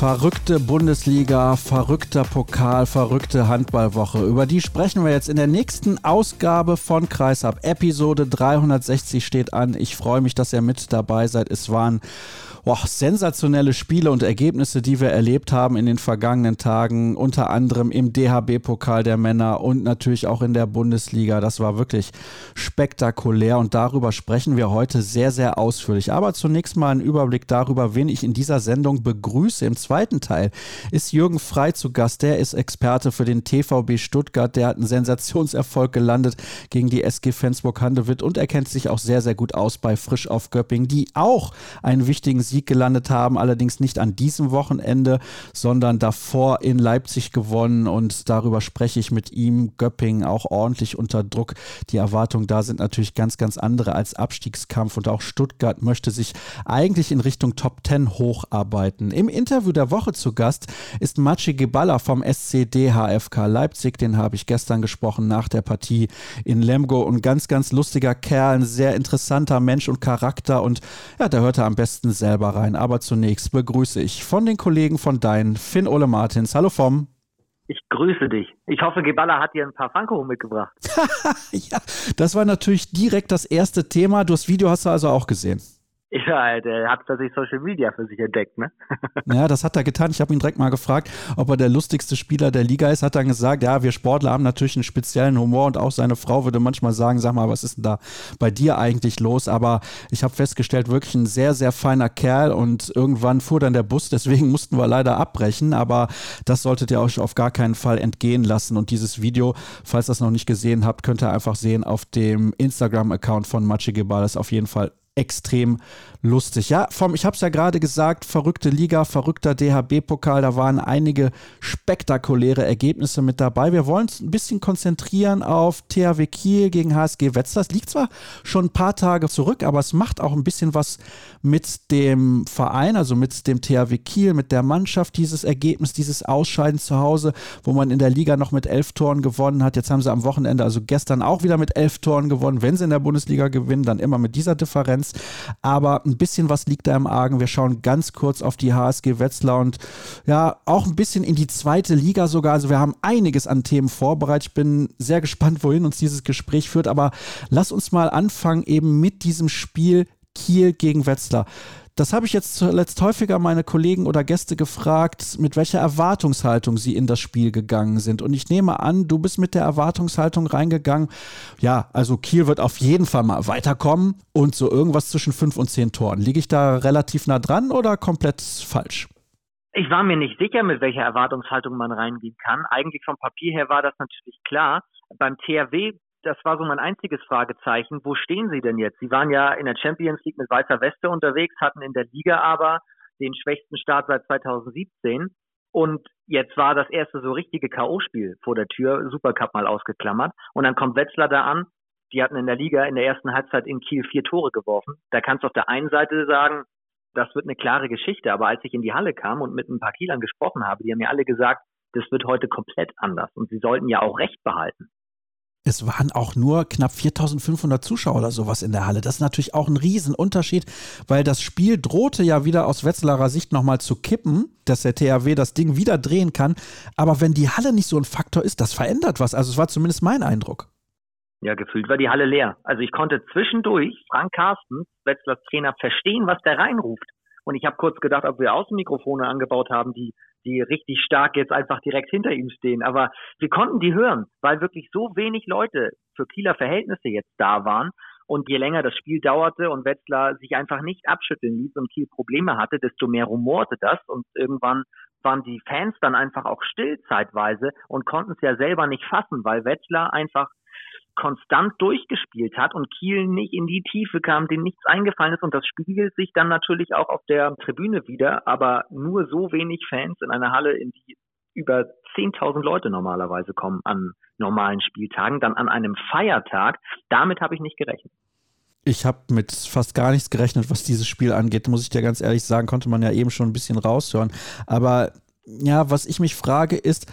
Verrückte Bundesliga, verrückter Pokal, verrückte Handballwoche. Über die sprechen wir jetzt in der nächsten Ausgabe von Kreisab. Episode 360 steht an. Ich freue mich, dass ihr mit dabei seid. Es waren boah, sensationelle Spiele und Ergebnisse, die wir erlebt haben in den vergangenen Tagen, unter anderem im DHB-Pokal der Männer und natürlich auch in der Bundesliga. Das war wirklich spektakulär und darüber sprechen wir heute sehr, sehr ausführlich. Aber zunächst mal ein Überblick darüber, wen ich in dieser Sendung begrüße. Im zweiten Teil ist Jürgen Frei zu Gast. Der ist Experte für den TVB Stuttgart. Der hat einen Sensationserfolg gelandet gegen die SG Flensburg-Handewitt und er kennt sich auch sehr, sehr gut aus bei Frisch auf Göpping, die auch einen wichtigen Sieg gelandet haben, allerdings nicht an diesem Wochenende, sondern davor in Leipzig gewonnen und darüber spreche ich mit ihm. Göpping auch ordentlich unter Druck. Die Erwartungen da sind natürlich ganz, ganz andere als Abstiegskampf und auch Stuttgart möchte sich eigentlich in Richtung Top 10 hocharbeiten. Im Interview der Woche zu Gast ist Maci Geballa vom SCD HFK Leipzig, den habe ich gestern gesprochen nach der Partie in Lemgo und ganz, ganz lustiger Kerl, ein sehr interessanter Mensch und Charakter und ja, da hört er am besten selber selber rein. Aber zunächst begrüße ich von den Kollegen von Dein, Finn Ole Martins. Hallo vom. Ich grüße dich. Ich hoffe, Geballa hat dir ein paar Pfannkuchen mitgebracht. ja, das war natürlich direkt das erste Thema. Das Video hast du also auch gesehen. Ja, der hat tatsächlich Social Media für sich entdeckt, ne? ja, das hat er getan. Ich habe ihn direkt mal gefragt, ob er der lustigste Spieler der Liga ist. Hat dann gesagt, ja, wir Sportler haben natürlich einen speziellen Humor und auch seine Frau würde manchmal sagen, sag mal, was ist denn da bei dir eigentlich los? Aber ich habe festgestellt, wirklich ein sehr, sehr feiner Kerl und irgendwann fuhr dann der Bus, deswegen mussten wir leider abbrechen. Aber das solltet ihr euch auf gar keinen Fall entgehen lassen. Und dieses Video, falls ihr das noch nicht gesehen habt, könnt ihr einfach sehen auf dem Instagram-Account von Machi Gebal. Das ist auf jeden Fall extrem lustig. Ja, vom, ich habe es ja gerade gesagt, verrückte Liga, verrückter DHB-Pokal, da waren einige spektakuläre Ergebnisse mit dabei. Wir wollen uns ein bisschen konzentrieren auf THW Kiel gegen HSG Wetzlar. Das liegt zwar schon ein paar Tage zurück, aber es macht auch ein bisschen was mit dem Verein, also mit dem THW Kiel, mit der Mannschaft, dieses Ergebnis, dieses Ausscheiden zu Hause, wo man in der Liga noch mit elf Toren gewonnen hat. Jetzt haben sie am Wochenende, also gestern auch wieder mit elf Toren gewonnen. Wenn sie in der Bundesliga gewinnen, dann immer mit dieser Differenz. Aber ein bisschen was liegt da im Argen. Wir schauen ganz kurz auf die HSG Wetzlar und ja, auch ein bisschen in die zweite Liga sogar. Also wir haben einiges an Themen vorbereitet. Ich bin sehr gespannt, wohin uns dieses Gespräch führt. Aber lass uns mal anfangen eben mit diesem Spiel Kiel gegen Wetzlar. Das habe ich jetzt zuletzt häufiger meine Kollegen oder Gäste gefragt, mit welcher Erwartungshaltung sie in das Spiel gegangen sind. Und ich nehme an, du bist mit der Erwartungshaltung reingegangen. Ja, also Kiel wird auf jeden Fall mal weiterkommen und so irgendwas zwischen fünf und zehn Toren. Liege ich da relativ nah dran oder komplett falsch? Ich war mir nicht sicher, mit welcher Erwartungshaltung man reingehen kann. Eigentlich vom Papier her war das natürlich klar. Beim THW das war so mein einziges Fragezeichen. Wo stehen Sie denn jetzt? Sie waren ja in der Champions League mit weißer Weste unterwegs, hatten in der Liga aber den schwächsten Start seit 2017. Und jetzt war das erste so richtige K.O.-Spiel vor der Tür, Supercup mal ausgeklammert. Und dann kommt Wetzlar da an. Die hatten in der Liga in der ersten Halbzeit in Kiel vier Tore geworfen. Da kannst du auf der einen Seite sagen, das wird eine klare Geschichte. Aber als ich in die Halle kam und mit ein paar Kielern gesprochen habe, die haben mir alle gesagt, das wird heute komplett anders. Und sie sollten ja auch Recht behalten es waren auch nur knapp 4500 Zuschauer oder sowas in der Halle. Das ist natürlich auch ein Riesenunterschied, weil das Spiel drohte ja wieder aus Wetzlarer Sicht nochmal zu kippen, dass der THW das Ding wieder drehen kann. Aber wenn die Halle nicht so ein Faktor ist, das verändert was. Also es war zumindest mein Eindruck. Ja, gefühlt war die Halle leer. Also ich konnte zwischendurch Frank Carsten, Wetzlers Trainer, verstehen, was der reinruft. Und ich habe kurz gedacht, ob wir Außenmikrofone angebaut haben, die die richtig stark jetzt einfach direkt hinter ihm stehen. Aber wir konnten die hören, weil wirklich so wenig Leute für Kieler Verhältnisse jetzt da waren. Und je länger das Spiel dauerte und Wetzlar sich einfach nicht abschütteln ließ und Kiel Probleme hatte, desto mehr rumorte das. Und irgendwann waren die Fans dann einfach auch still zeitweise und konnten es ja selber nicht fassen, weil Wetzlar einfach konstant durchgespielt hat und Kiel nicht in die Tiefe kam, dem nichts eingefallen ist. Und das spiegelt sich dann natürlich auch auf der Tribüne wieder. Aber nur so wenig Fans in einer Halle, in die über 10.000 Leute normalerweise kommen an normalen Spieltagen, dann an einem Feiertag. Damit habe ich nicht gerechnet. Ich habe mit fast gar nichts gerechnet, was dieses Spiel angeht, muss ich dir ganz ehrlich sagen, konnte man ja eben schon ein bisschen raushören. Aber ja, was ich mich frage ist,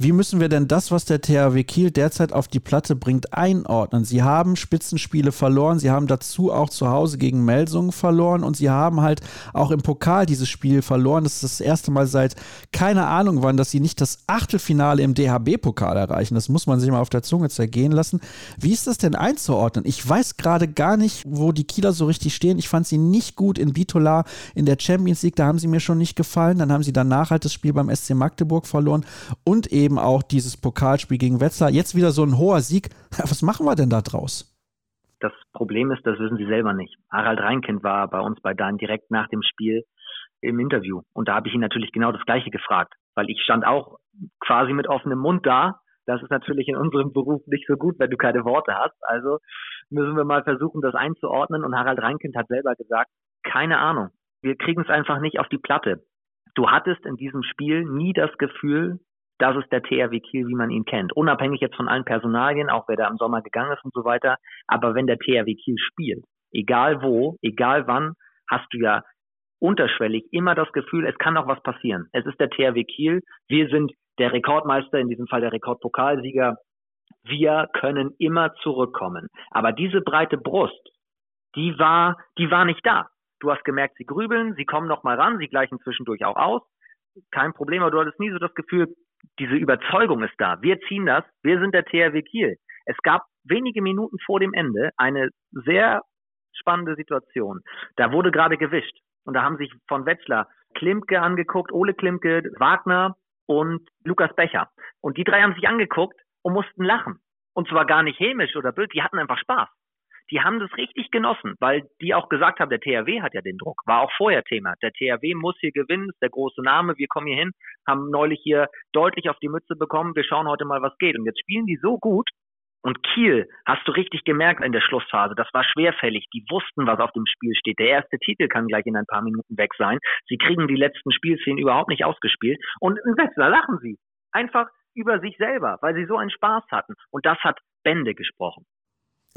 wie müssen wir denn das, was der THW Kiel derzeit auf die Platte bringt, einordnen? Sie haben Spitzenspiele verloren, sie haben dazu auch zu Hause gegen Melsungen verloren und sie haben halt auch im Pokal dieses Spiel verloren. Das ist das erste Mal seit keine Ahnung wann, dass sie nicht das Achtelfinale im DHB-Pokal erreichen. Das muss man sich mal auf der Zunge zergehen lassen. Wie ist das denn einzuordnen? Ich weiß gerade gar nicht, wo die Kieler so richtig stehen. Ich fand sie nicht gut in Bitola in der Champions League, da haben sie mir schon nicht gefallen. Dann haben sie danach halt das Spiel beim SC Magdeburg verloren und eben eben auch dieses Pokalspiel gegen Wetzlar. Jetzt wieder so ein hoher Sieg. Was machen wir denn da draus? Das Problem ist, das wissen Sie selber nicht. Harald Reinkind war bei uns bei Dan direkt nach dem Spiel im Interview. Und da habe ich ihn natürlich genau das Gleiche gefragt, weil ich stand auch quasi mit offenem Mund da. Das ist natürlich in unserem Beruf nicht so gut, wenn du keine Worte hast. Also müssen wir mal versuchen, das einzuordnen. Und Harald Reinkind hat selber gesagt, keine Ahnung. Wir kriegen es einfach nicht auf die Platte. Du hattest in diesem Spiel nie das Gefühl, das ist der THW Kiel, wie man ihn kennt. Unabhängig jetzt von allen Personalien, auch wer da im Sommer gegangen ist und so weiter. Aber wenn der THW Kiel spielt, egal wo, egal wann, hast du ja unterschwellig immer das Gefühl, es kann auch was passieren. Es ist der THW Kiel. Wir sind der Rekordmeister, in diesem Fall der Rekordpokalsieger. Wir können immer zurückkommen. Aber diese breite Brust, die war, die war nicht da. Du hast gemerkt, sie grübeln, sie kommen noch mal ran, sie gleichen zwischendurch auch aus. Kein Problem, aber du hattest nie so das Gefühl, diese Überzeugung ist da. Wir ziehen das. Wir sind der THW Kiel. Es gab wenige Minuten vor dem Ende eine sehr spannende Situation. Da wurde gerade gewischt. Und da haben sich von Wetzlar Klimke angeguckt, Ole Klimke, Wagner und Lukas Becher. Und die drei haben sich angeguckt und mussten lachen. Und zwar gar nicht hämisch oder blöd, die hatten einfach Spaß die haben das richtig genossen, weil die auch gesagt haben, der THW hat ja den Druck. War auch vorher Thema. Der THW muss hier gewinnen, ist der große Name. Wir kommen hier hin, haben neulich hier deutlich auf die Mütze bekommen. Wir schauen heute mal, was geht. Und jetzt spielen die so gut. Und Kiel hast du richtig gemerkt in der Schlussphase. Das war schwerfällig. Die wussten, was auf dem Spiel steht. Der erste Titel kann gleich in ein paar Minuten weg sein. Sie kriegen die letzten Spielszenen überhaupt nicht ausgespielt. Und in Wetzlar lachen sie. Einfach über sich selber, weil sie so einen Spaß hatten. Und das hat Bände gesprochen.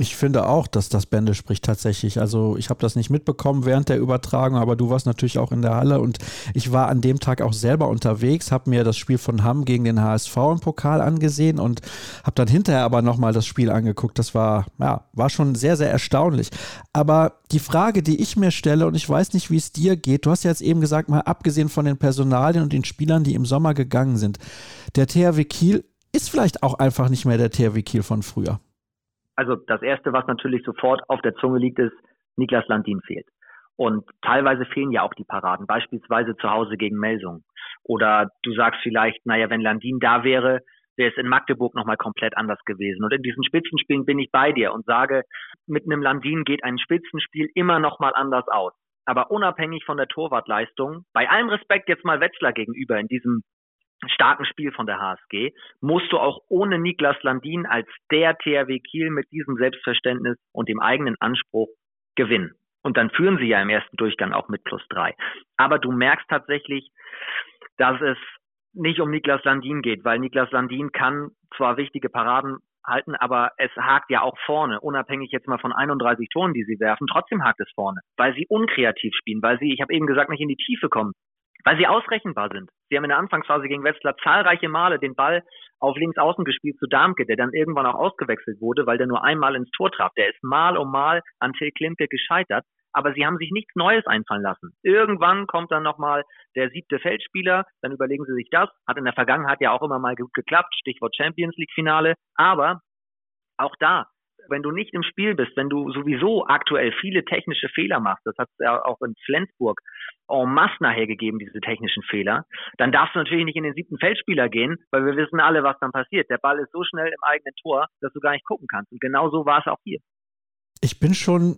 Ich finde auch, dass das Bände spricht tatsächlich. Also ich habe das nicht mitbekommen während der Übertragung, aber du warst natürlich auch in der Halle und ich war an dem Tag auch selber unterwegs, habe mir das Spiel von Hamm gegen den HSV im Pokal angesehen und habe dann hinterher aber nochmal das Spiel angeguckt. Das war, ja, war schon sehr, sehr erstaunlich. Aber die Frage, die ich mir stelle, und ich weiß nicht, wie es dir geht, du hast ja jetzt eben gesagt, mal abgesehen von den Personalien und den Spielern, die im Sommer gegangen sind, der THW Kiel ist vielleicht auch einfach nicht mehr der THW Kiel von früher. Also das Erste, was natürlich sofort auf der Zunge liegt, ist, Niklas Landin fehlt. Und teilweise fehlen ja auch die Paraden, beispielsweise zu Hause gegen Melsung. Oder du sagst vielleicht, naja, wenn Landin da wäre, wäre es in Magdeburg nochmal komplett anders gewesen. Und in diesen Spitzenspielen bin ich bei dir und sage, mit einem Landin geht ein Spitzenspiel immer nochmal anders aus. Aber unabhängig von der Torwartleistung, bei allem Respekt jetzt mal Wetzlar gegenüber in diesem starken Spiel von der HSG, musst du auch ohne Niklas Landin als der THW Kiel mit diesem Selbstverständnis und dem eigenen Anspruch gewinnen. Und dann führen sie ja im ersten Durchgang auch mit plus drei. Aber du merkst tatsächlich, dass es nicht um Niklas Landin geht, weil Niklas Landin kann zwar wichtige Paraden halten, aber es hakt ja auch vorne, unabhängig jetzt mal von 31 Toren, die sie werfen, trotzdem hakt es vorne, weil sie unkreativ spielen, weil sie, ich habe eben gesagt, nicht in die Tiefe kommen weil sie ausrechenbar sind. Sie haben in der Anfangsphase gegen Wetzlar zahlreiche Male den Ball auf links außen gespielt zu Darmke, der dann irgendwann auch ausgewechselt wurde, weil der nur einmal ins Tor traf. Der ist mal um mal an Till Klimke gescheitert, aber sie haben sich nichts Neues einfallen lassen. Irgendwann kommt dann nochmal der siebte Feldspieler, dann überlegen sie sich das. Hat in der Vergangenheit ja auch immer mal gut geklappt, Stichwort Champions League Finale. Aber auch da wenn du nicht im Spiel bist, wenn du sowieso aktuell viele technische Fehler machst, das hat es ja auch in Flensburg en masse nachher gegeben, diese technischen Fehler, dann darfst du natürlich nicht in den siebten Feldspieler gehen, weil wir wissen alle, was dann passiert. Der Ball ist so schnell im eigenen Tor, dass du gar nicht gucken kannst. Und genau so war es auch hier. Ich bin schon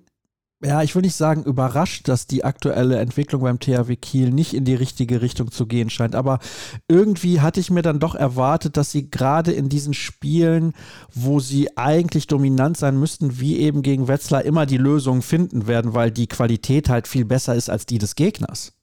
ja, ich will nicht sagen überrascht, dass die aktuelle Entwicklung beim THW Kiel nicht in die richtige Richtung zu gehen scheint. Aber irgendwie hatte ich mir dann doch erwartet, dass sie gerade in diesen Spielen, wo sie eigentlich dominant sein müssten, wie eben gegen Wetzlar, immer die Lösung finden werden, weil die Qualität halt viel besser ist als die des Gegners.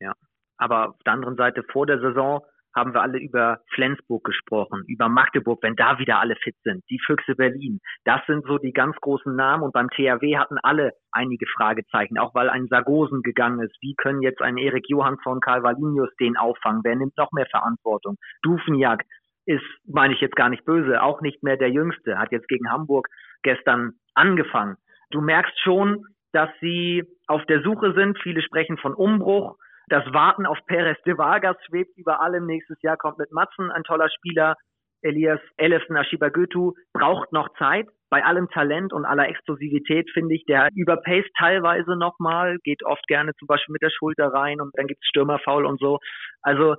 Ja, aber auf der anderen Seite vor der Saison haben wir alle über Flensburg gesprochen, über Magdeburg, wenn da wieder alle fit sind, die Füchse Berlin. Das sind so die ganz großen Namen und beim THW hatten alle einige Fragezeichen, auch weil ein Sargosen gegangen ist. Wie können jetzt ein Erik Johann von Karl Valinius den auffangen? Wer nimmt noch mehr Verantwortung? Dufenjag ist, meine ich jetzt gar nicht böse, auch nicht mehr der Jüngste, hat jetzt gegen Hamburg gestern angefangen. Du merkst schon, dass sie auf der Suche sind. Viele sprechen von Umbruch. Das Warten auf Perez de Vargas schwebt über allem. Nächstes Jahr kommt mit Matzen ein toller Spieler. Elias Ellefsen Ashibagötu braucht noch Zeit. Bei allem Talent und aller Explosivität finde ich, der überpaced teilweise nochmal, geht oft gerne zum Beispiel mit der Schulter rein und dann gibt's Stürmerfaul und so. Also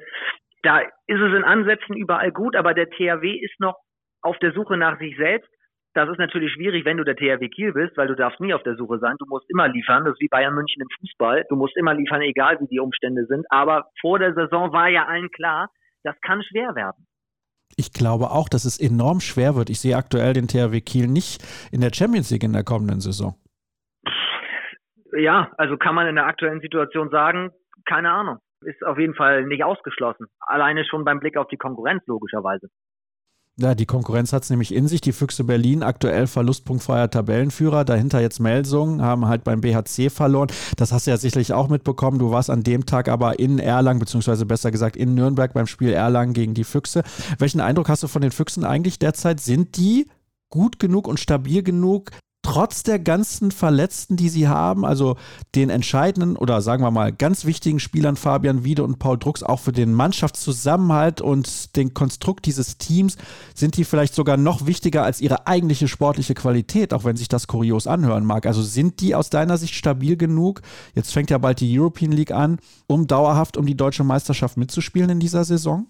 da ist es in Ansätzen überall gut, aber der THW ist noch auf der Suche nach sich selbst. Das ist natürlich schwierig, wenn du der THW Kiel bist, weil du darfst nie auf der Suche sein. Du musst immer liefern. Das ist wie Bayern München im Fußball. Du musst immer liefern, egal wie die Umstände sind. Aber vor der Saison war ja allen klar, das kann schwer werden. Ich glaube auch, dass es enorm schwer wird. Ich sehe aktuell den THW Kiel nicht in der Champions League in der kommenden Saison. Ja, also kann man in der aktuellen Situation sagen, keine Ahnung. Ist auf jeden Fall nicht ausgeschlossen. Alleine schon beim Blick auf die Konkurrenz logischerweise. Ja, die Konkurrenz hat es nämlich in sich. Die Füchse Berlin, aktuell verlustpunktfreier Tabellenführer. Dahinter jetzt Melsung, haben halt beim BHC verloren. Das hast du ja sicherlich auch mitbekommen. Du warst an dem Tag aber in Erlangen, beziehungsweise besser gesagt in Nürnberg beim Spiel Erlangen gegen die Füchse. Welchen Eindruck hast du von den Füchsen eigentlich derzeit? Sind die gut genug und stabil genug, trotz der ganzen Verletzten, die sie haben, also den entscheidenden oder sagen wir mal ganz wichtigen Spielern Fabian Wiede und Paul Drucks, auch für den Mannschaftszusammenhalt und den Konstrukt dieses Teams, sind die vielleicht sogar noch wichtiger als ihre eigentliche sportliche Qualität, auch wenn sich das kurios anhören mag. Also sind die aus deiner Sicht stabil genug? Jetzt fängt ja bald die European League an, um dauerhaft um die deutsche Meisterschaft mitzuspielen in dieser Saison?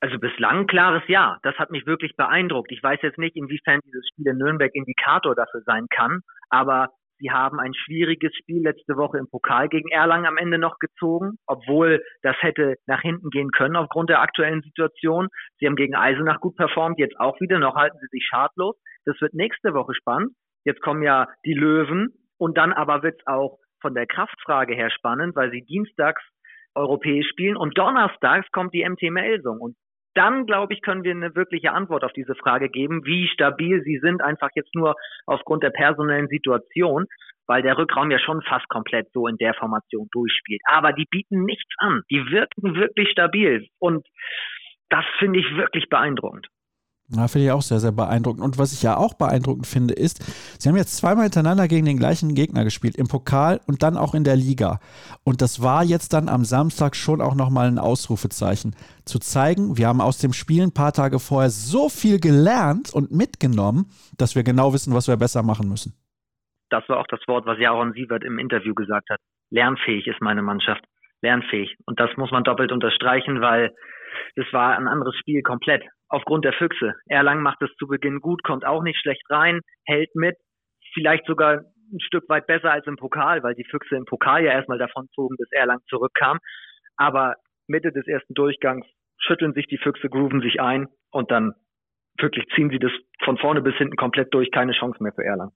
Also bislang klares Ja. Das hat mich wirklich beeindruckt. Ich weiß jetzt nicht, inwiefern dieses Spiel in Nürnberg Indikator dafür sein kann, aber sie haben ein schwieriges Spiel letzte Woche im Pokal gegen Erlangen am Ende noch gezogen, obwohl das hätte nach hinten gehen können aufgrund der aktuellen Situation. Sie haben gegen Eisenach gut performt, jetzt auch wieder, noch halten sie sich schadlos. Das wird nächste Woche spannend. Jetzt kommen ja die Löwen und dann aber wird es auch von der Kraftfrage her spannend, weil sie dienstags europäisch spielen und donnerstags kommt die MT Melsung und dann, glaube ich, können wir eine wirkliche Antwort auf diese Frage geben, wie stabil sie sind, einfach jetzt nur aufgrund der personellen Situation, weil der Rückraum ja schon fast komplett so in der Formation durchspielt. Aber die bieten nichts an. Die wirken wirklich stabil. Und das finde ich wirklich beeindruckend. Ja, finde ich auch sehr, sehr beeindruckend. Und was ich ja auch beeindruckend finde, ist, sie haben jetzt zweimal hintereinander gegen den gleichen Gegner gespielt, im Pokal und dann auch in der Liga. Und das war jetzt dann am Samstag schon auch nochmal ein Ausrufezeichen. Zu zeigen, wir haben aus dem Spiel ein paar Tage vorher so viel gelernt und mitgenommen, dass wir genau wissen, was wir besser machen müssen. Das war auch das Wort, was Jaron Sievert im Interview gesagt hat. Lernfähig ist meine Mannschaft. Lernfähig. Und das muss man doppelt unterstreichen, weil das war ein anderes Spiel komplett aufgrund der Füchse. Erlang macht es zu Beginn gut, kommt auch nicht schlecht rein, hält mit, vielleicht sogar ein Stück weit besser als im Pokal, weil die Füchse im Pokal ja erstmal davon zogen, bis Erlang zurückkam. Aber Mitte des ersten Durchgangs schütteln sich die Füchse, grooven sich ein und dann wirklich ziehen sie das von vorne bis hinten komplett durch, keine Chance mehr für Erlang.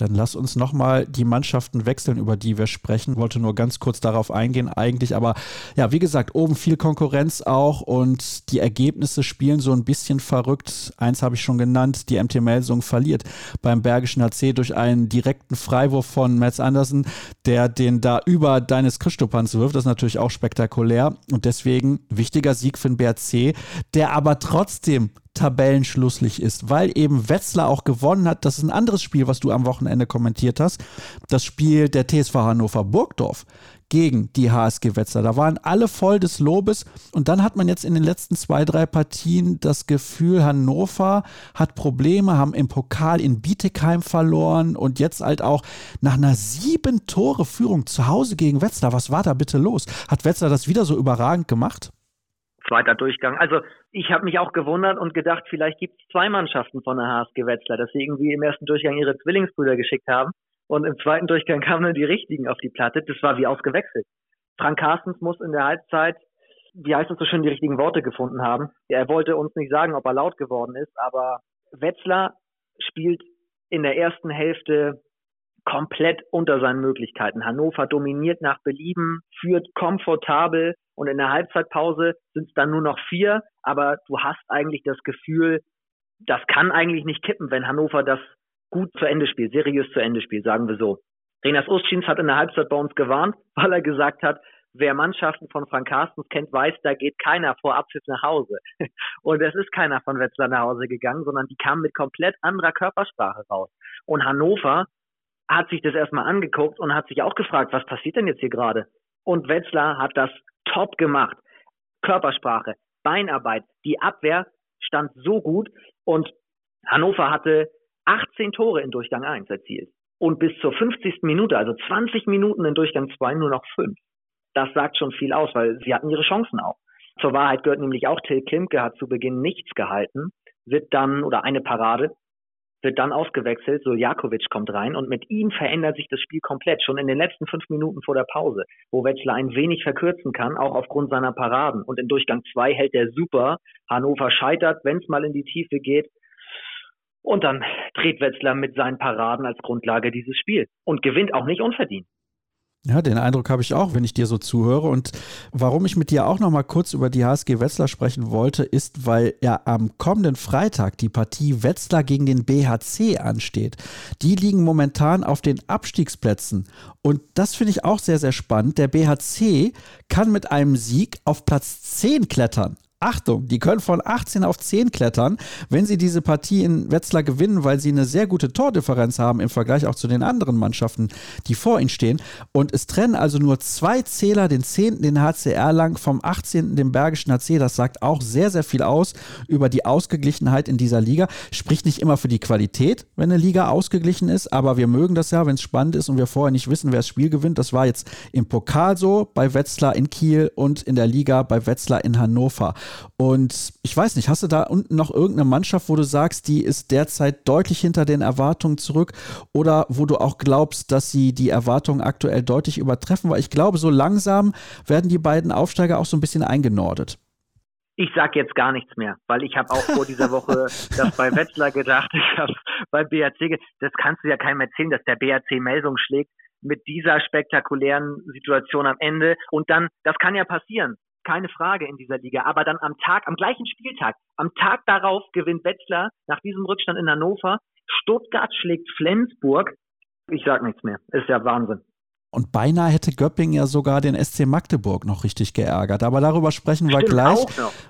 Dann lass uns nochmal die Mannschaften wechseln, über die wir sprechen. Wollte nur ganz kurz darauf eingehen, eigentlich. Aber ja, wie gesagt, oben viel Konkurrenz auch und die Ergebnisse spielen so ein bisschen verrückt. Eins habe ich schon genannt, die MT Melsung verliert beim Bergischen HC durch einen direkten Freiwurf von Mats Andersen, der den da über deines Christopans wirft. Das ist natürlich auch spektakulär und deswegen wichtiger Sieg für den BRC, der aber trotzdem tabellenschlusslich ist, weil eben Wetzlar auch gewonnen hat. Das ist ein anderes Spiel, was du am Wochenende kommentiert hast. Das Spiel der TSV Hannover Burgdorf gegen die HSG Wetzlar. Da waren alle voll des Lobes und dann hat man jetzt in den letzten zwei, drei Partien das Gefühl, Hannover hat Probleme, haben im Pokal in Bietigheim verloren und jetzt halt auch nach einer sieben Tore Führung zu Hause gegen Wetzlar. Was war da bitte los? Hat Wetzlar das wieder so überragend gemacht? Zweiter Durchgang. Also ich habe mich auch gewundert und gedacht, vielleicht gibt es zwei Mannschaften von der HSG Wetzlar, dass sie irgendwie im ersten Durchgang ihre Zwillingsbrüder geschickt haben und im zweiten Durchgang kamen dann die richtigen auf die Platte. Das war wie ausgewechselt. Frank Carstens muss in der Halbzeit, wie heißt es so schön, die richtigen Worte gefunden haben. Er wollte uns nicht sagen, ob er laut geworden ist, aber Wetzlar spielt in der ersten Hälfte komplett unter seinen Möglichkeiten. Hannover dominiert nach Belieben, führt komfortabel und in der Halbzeitpause sind es dann nur noch vier, aber du hast eigentlich das Gefühl, das kann eigentlich nicht kippen, wenn Hannover das gut zu Ende spielt, seriös zu Ende spielt, sagen wir so. Renas Ustschins hat in der Halbzeit bei uns gewarnt, weil er gesagt hat, wer Mannschaften von Frank Carstens kennt, weiß, da geht keiner vor Abpfiff nach Hause. Und es ist keiner von Wetzlar nach Hause gegangen, sondern die kamen mit komplett anderer Körpersprache raus. Und Hannover hat sich das erstmal angeguckt und hat sich auch gefragt, was passiert denn jetzt hier gerade? Und Wetzlar hat das top gemacht. Körpersprache, Beinarbeit, die Abwehr stand so gut und Hannover hatte 18 Tore in Durchgang 1 erzielt. Und bis zur 50. Minute, also 20 Minuten in Durchgang 2, nur noch 5 das sagt schon viel aus, weil sie hatten ihre Chancen auch. Zur Wahrheit gehört nämlich auch, Till Klimke hat zu Beginn nichts gehalten, wird dann, oder eine Parade, wird dann ausgewechselt, so Jakovic kommt rein und mit ihm verändert sich das Spiel komplett, schon in den letzten fünf Minuten vor der Pause, wo Wetzlar ein wenig verkürzen kann, auch aufgrund seiner Paraden. Und in Durchgang zwei hält er super. Hannover scheitert, wenn es mal in die Tiefe geht. Und dann dreht Wetzlar mit seinen Paraden als Grundlage dieses Spiel und gewinnt auch nicht unverdient. Ja, den Eindruck habe ich auch, wenn ich dir so zuhöre. Und warum ich mit dir auch noch mal kurz über die HSG Wetzlar sprechen wollte, ist, weil ja am kommenden Freitag die Partie Wetzlar gegen den BHC ansteht. Die liegen momentan auf den Abstiegsplätzen. Und das finde ich auch sehr, sehr spannend. Der BHC kann mit einem Sieg auf Platz 10 klettern. Achtung, die können von 18 auf 10 klettern, wenn sie diese Partie in Wetzlar gewinnen, weil sie eine sehr gute Tordifferenz haben im Vergleich auch zu den anderen Mannschaften, die vor ihnen stehen. Und es trennen also nur zwei Zähler, den 10., den HCR lang, vom 18., dem Bergischen HC. Das sagt auch sehr, sehr viel aus über die Ausgeglichenheit in dieser Liga. Spricht nicht immer für die Qualität, wenn eine Liga ausgeglichen ist, aber wir mögen das ja, wenn es spannend ist und wir vorher nicht wissen, wer das Spiel gewinnt. Das war jetzt im Pokal so, bei Wetzlar in Kiel und in der Liga bei Wetzlar in Hannover. Und ich weiß nicht, hast du da unten noch irgendeine Mannschaft, wo du sagst, die ist derzeit deutlich hinter den Erwartungen zurück oder wo du auch glaubst, dass sie die Erwartungen aktuell deutlich übertreffen? Weil ich glaube, so langsam werden die beiden Aufsteiger auch so ein bisschen eingenordet. Ich sage jetzt gar nichts mehr, weil ich habe auch vor dieser Woche das bei Wetzlar gedacht, ich habe bei BRC, das kannst du ja keinem erzählen, dass der BRC Melsung schlägt mit dieser spektakulären Situation am Ende. Und dann, das kann ja passieren keine Frage in dieser Liga. Aber dann am Tag, am gleichen Spieltag, am Tag darauf gewinnt Wetzlar nach diesem Rückstand in Hannover. Stuttgart schlägt Flensburg. Ich sag nichts mehr. Ist ja Wahnsinn. Und beinahe hätte Göpping ja sogar den SC Magdeburg noch richtig geärgert. Aber darüber sprechen wir Stimmt, gleich,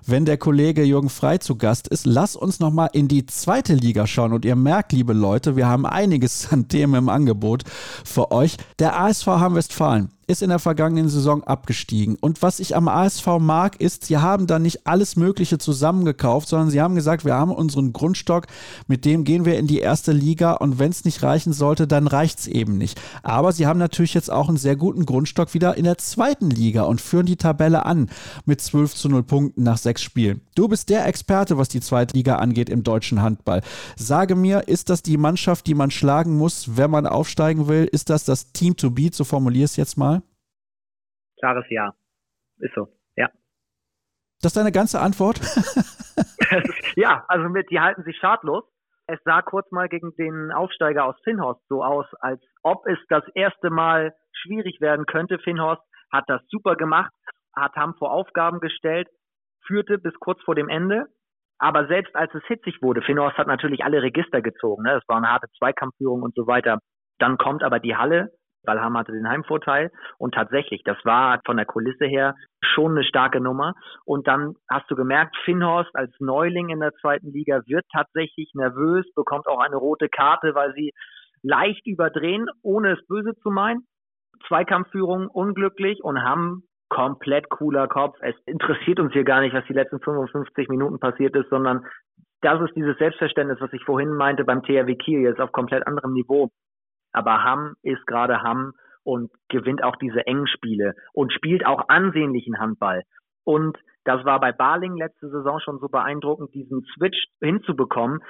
wenn der Kollege Jürgen Frei zu Gast ist. Lass uns noch mal in die zweite Liga schauen. Und ihr merkt, liebe Leute, wir haben einiges an Themen im Angebot für euch. Der ASV Hamm Westfalen ist in der vergangenen Saison abgestiegen. Und was ich am ASV mag, ist, sie haben da nicht alles Mögliche zusammengekauft, sondern sie haben gesagt, wir haben unseren Grundstock, mit dem gehen wir in die erste Liga und wenn es nicht reichen sollte, dann reicht es eben nicht. Aber sie haben natürlich jetzt auch einen sehr guten Grundstock wieder in der zweiten Liga und führen die Tabelle an mit 12 zu 0 Punkten nach sechs Spielen. Du bist der Experte, was die zweite Liga angeht im deutschen Handball. Sage mir, ist das die Mannschaft, die man schlagen muss, wenn man aufsteigen will? Ist das das Team to beat, so formulier es jetzt mal? Klares Ja. Ist so, ja. Das ist deine ganze Antwort? ja, also mit, die halten sich schadlos. Es sah kurz mal gegen den Aufsteiger aus Finnhorst so aus, als ob es das erste Mal schwierig werden könnte. Finnhorst hat das super gemacht, hat Hamm vor Aufgaben gestellt, führte bis kurz vor dem Ende. Aber selbst als es hitzig wurde, Finnhorst hat natürlich alle Register gezogen. Ne? Es war eine harte Zweikampfführung und so weiter. Dann kommt aber die Halle Balham hatte den Heimvorteil und tatsächlich, das war von der Kulisse her schon eine starke Nummer. Und dann hast du gemerkt, Finnhorst als Neuling in der zweiten Liga wird tatsächlich nervös, bekommt auch eine rote Karte, weil sie leicht überdrehen, ohne es böse zu meinen. Zweikampfführung unglücklich und haben komplett cooler Kopf. Es interessiert uns hier gar nicht, was die letzten 55 Minuten passiert ist, sondern das ist dieses Selbstverständnis, was ich vorhin meinte beim THW Kiel, jetzt auf komplett anderem Niveau. Aber Hamm ist gerade Hamm und gewinnt auch diese engen Spiele und spielt auch ansehnlichen Handball. Und das war bei Barling letzte Saison schon so beeindruckend, diesen Switch hinzubekommen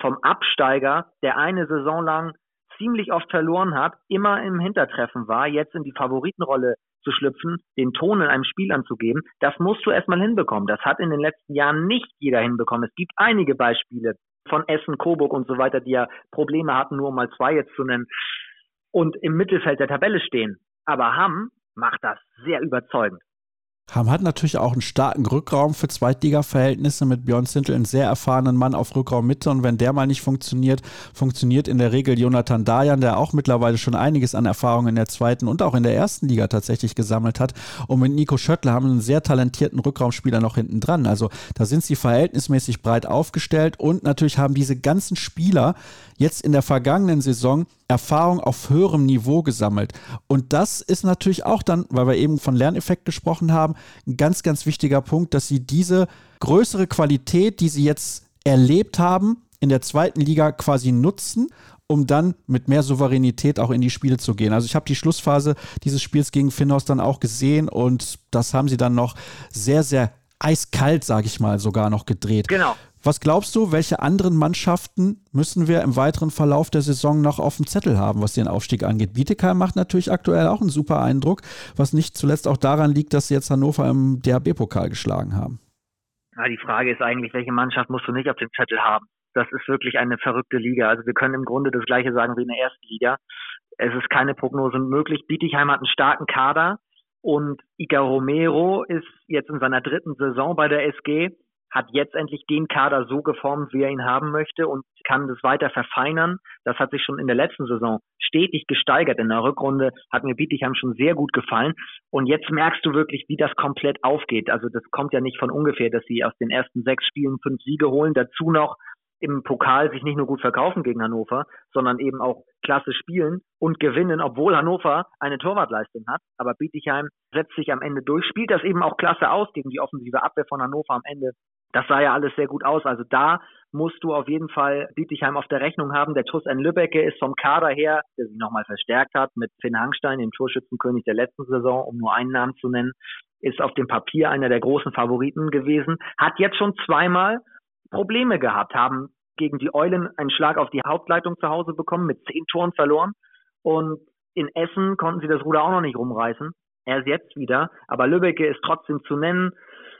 vom Absteiger, der eine Saison lang ziemlich oft verloren hat, immer im Hintertreffen war, jetzt in die Favoritenrolle zu schlüpfen, den Ton in einem Spiel anzugeben, das musst du erstmal hinbekommen. Das hat in den letzten Jahren nicht jeder hinbekommen. Es gibt einige Beispiele von Essen, Coburg und so weiter, die ja Probleme hatten, nur um mal zwei jetzt zu nennen, und im Mittelfeld der Tabelle stehen. Aber Hamm macht das sehr überzeugend. Ham hat natürlich auch einen starken Rückraum für Zweitliga-Verhältnisse mit Björn Zintel, einen sehr erfahrenen Mann auf Rückraummitte. Und wenn der mal nicht funktioniert, funktioniert in der Regel Jonathan Dayan, der auch mittlerweile schon einiges an Erfahrung in der zweiten und auch in der ersten Liga tatsächlich gesammelt hat. Und mit Nico Schöttler haben einen sehr talentierten Rückraumspieler noch hinten dran. Also da sind sie verhältnismäßig breit aufgestellt und natürlich haben diese ganzen Spieler jetzt in der vergangenen Saison Erfahrung auf höherem Niveau gesammelt. Und das ist natürlich auch dann, weil wir eben von Lerneffekt gesprochen haben, ein ganz, ganz wichtiger Punkt, dass sie diese größere Qualität, die sie jetzt erlebt haben, in der zweiten Liga quasi nutzen um dann mit mehr Souveränität auch in die Spiele zu gehen. Also ich habe die Schlussphase dieses Spiels gegen Finnhaus dann auch gesehen und das haben sie dann noch sehr, sehr eiskalt, sage ich mal, sogar noch gedreht. Genau. Was glaubst du, welche anderen Mannschaften müssen wir im weiteren Verlauf der Saison noch auf dem Zettel haben, was den Aufstieg angeht? Bietigheim macht natürlich aktuell auch einen super Eindruck, was nicht zuletzt auch daran liegt, dass sie jetzt Hannover im DHB-Pokal geschlagen haben. Ja, die Frage ist eigentlich, welche Mannschaft musst du nicht auf dem Zettel haben? Das ist wirklich eine verrückte Liga. Also wir können im Grunde das Gleiche sagen wie in der ersten Liga. Es ist keine Prognose möglich. Bietigheim hat einen starken Kader und Iga Romero ist jetzt in seiner dritten Saison bei der SG hat jetzt endlich den Kader so geformt, wie er ihn haben möchte und kann das weiter verfeinern. Das hat sich schon in der letzten Saison stetig gesteigert. In der Rückrunde hat mir Bietigheim schon sehr gut gefallen. Und jetzt merkst du wirklich, wie das komplett aufgeht. Also das kommt ja nicht von ungefähr, dass sie aus den ersten sechs Spielen fünf Siege holen. Dazu noch im Pokal sich nicht nur gut verkaufen gegen Hannover, sondern eben auch klasse spielen und gewinnen, obwohl Hannover eine Torwartleistung hat. Aber Bietigheim setzt sich am Ende durch, spielt das eben auch klasse aus gegen die offensive Abwehr von Hannover am Ende das sah ja alles sehr gut aus. Also da musst du auf jeden Fall Bietigheim auf der Rechnung haben. Der TuS N. Lübbecke ist vom Kader her, der sich nochmal verstärkt hat mit Finn Hangstein, dem Torschützenkönig der letzten Saison, um nur einen Namen zu nennen, ist auf dem Papier einer der großen Favoriten gewesen, hat jetzt schon zweimal Probleme gehabt, haben gegen die Eulen einen Schlag auf die Hauptleitung zu Hause bekommen, mit zehn Toren verloren und in Essen konnten sie das Ruder auch noch nicht rumreißen. Erst jetzt wieder. Aber Lübbecke ist trotzdem zu nennen.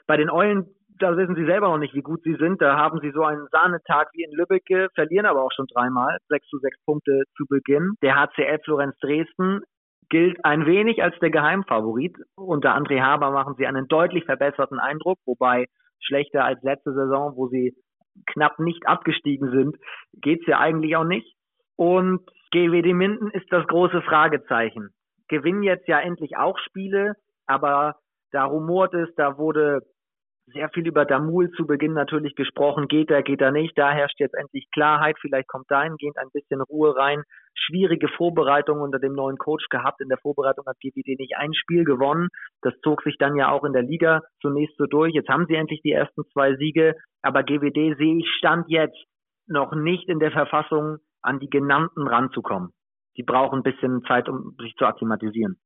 Bei den Eulen da wissen sie selber noch nicht, wie gut sie sind. Da haben sie so einen Sahnetag wie in Lübbecke, verlieren aber auch schon dreimal, sechs zu sechs Punkte zu Beginn. Der HCL Florenz Dresden gilt ein wenig als der Geheimfavorit. Unter André Haber machen sie einen deutlich verbesserten Eindruck, wobei schlechter als letzte Saison, wo sie knapp nicht abgestiegen sind, geht's ja eigentlich auch nicht. Und GWD Minden ist das große Fragezeichen. Gewinnen jetzt ja endlich auch Spiele, aber da rumort es, da wurde sehr viel über Damul zu Beginn natürlich gesprochen. Geht er, geht er nicht? Da herrscht jetzt endlich Klarheit. Vielleicht kommt dahingehend ein bisschen Ruhe rein. Schwierige Vorbereitung unter dem neuen Coach gehabt. In der Vorbereitung hat GWD nicht ein Spiel gewonnen. Das zog sich dann ja auch in der Liga zunächst so durch. Jetzt haben sie endlich die ersten zwei Siege. Aber GWD sehe ich Stand jetzt noch nicht in der Verfassung, an die genannten ranzukommen. Die brauchen ein bisschen Zeit, um sich zu akklimatisieren.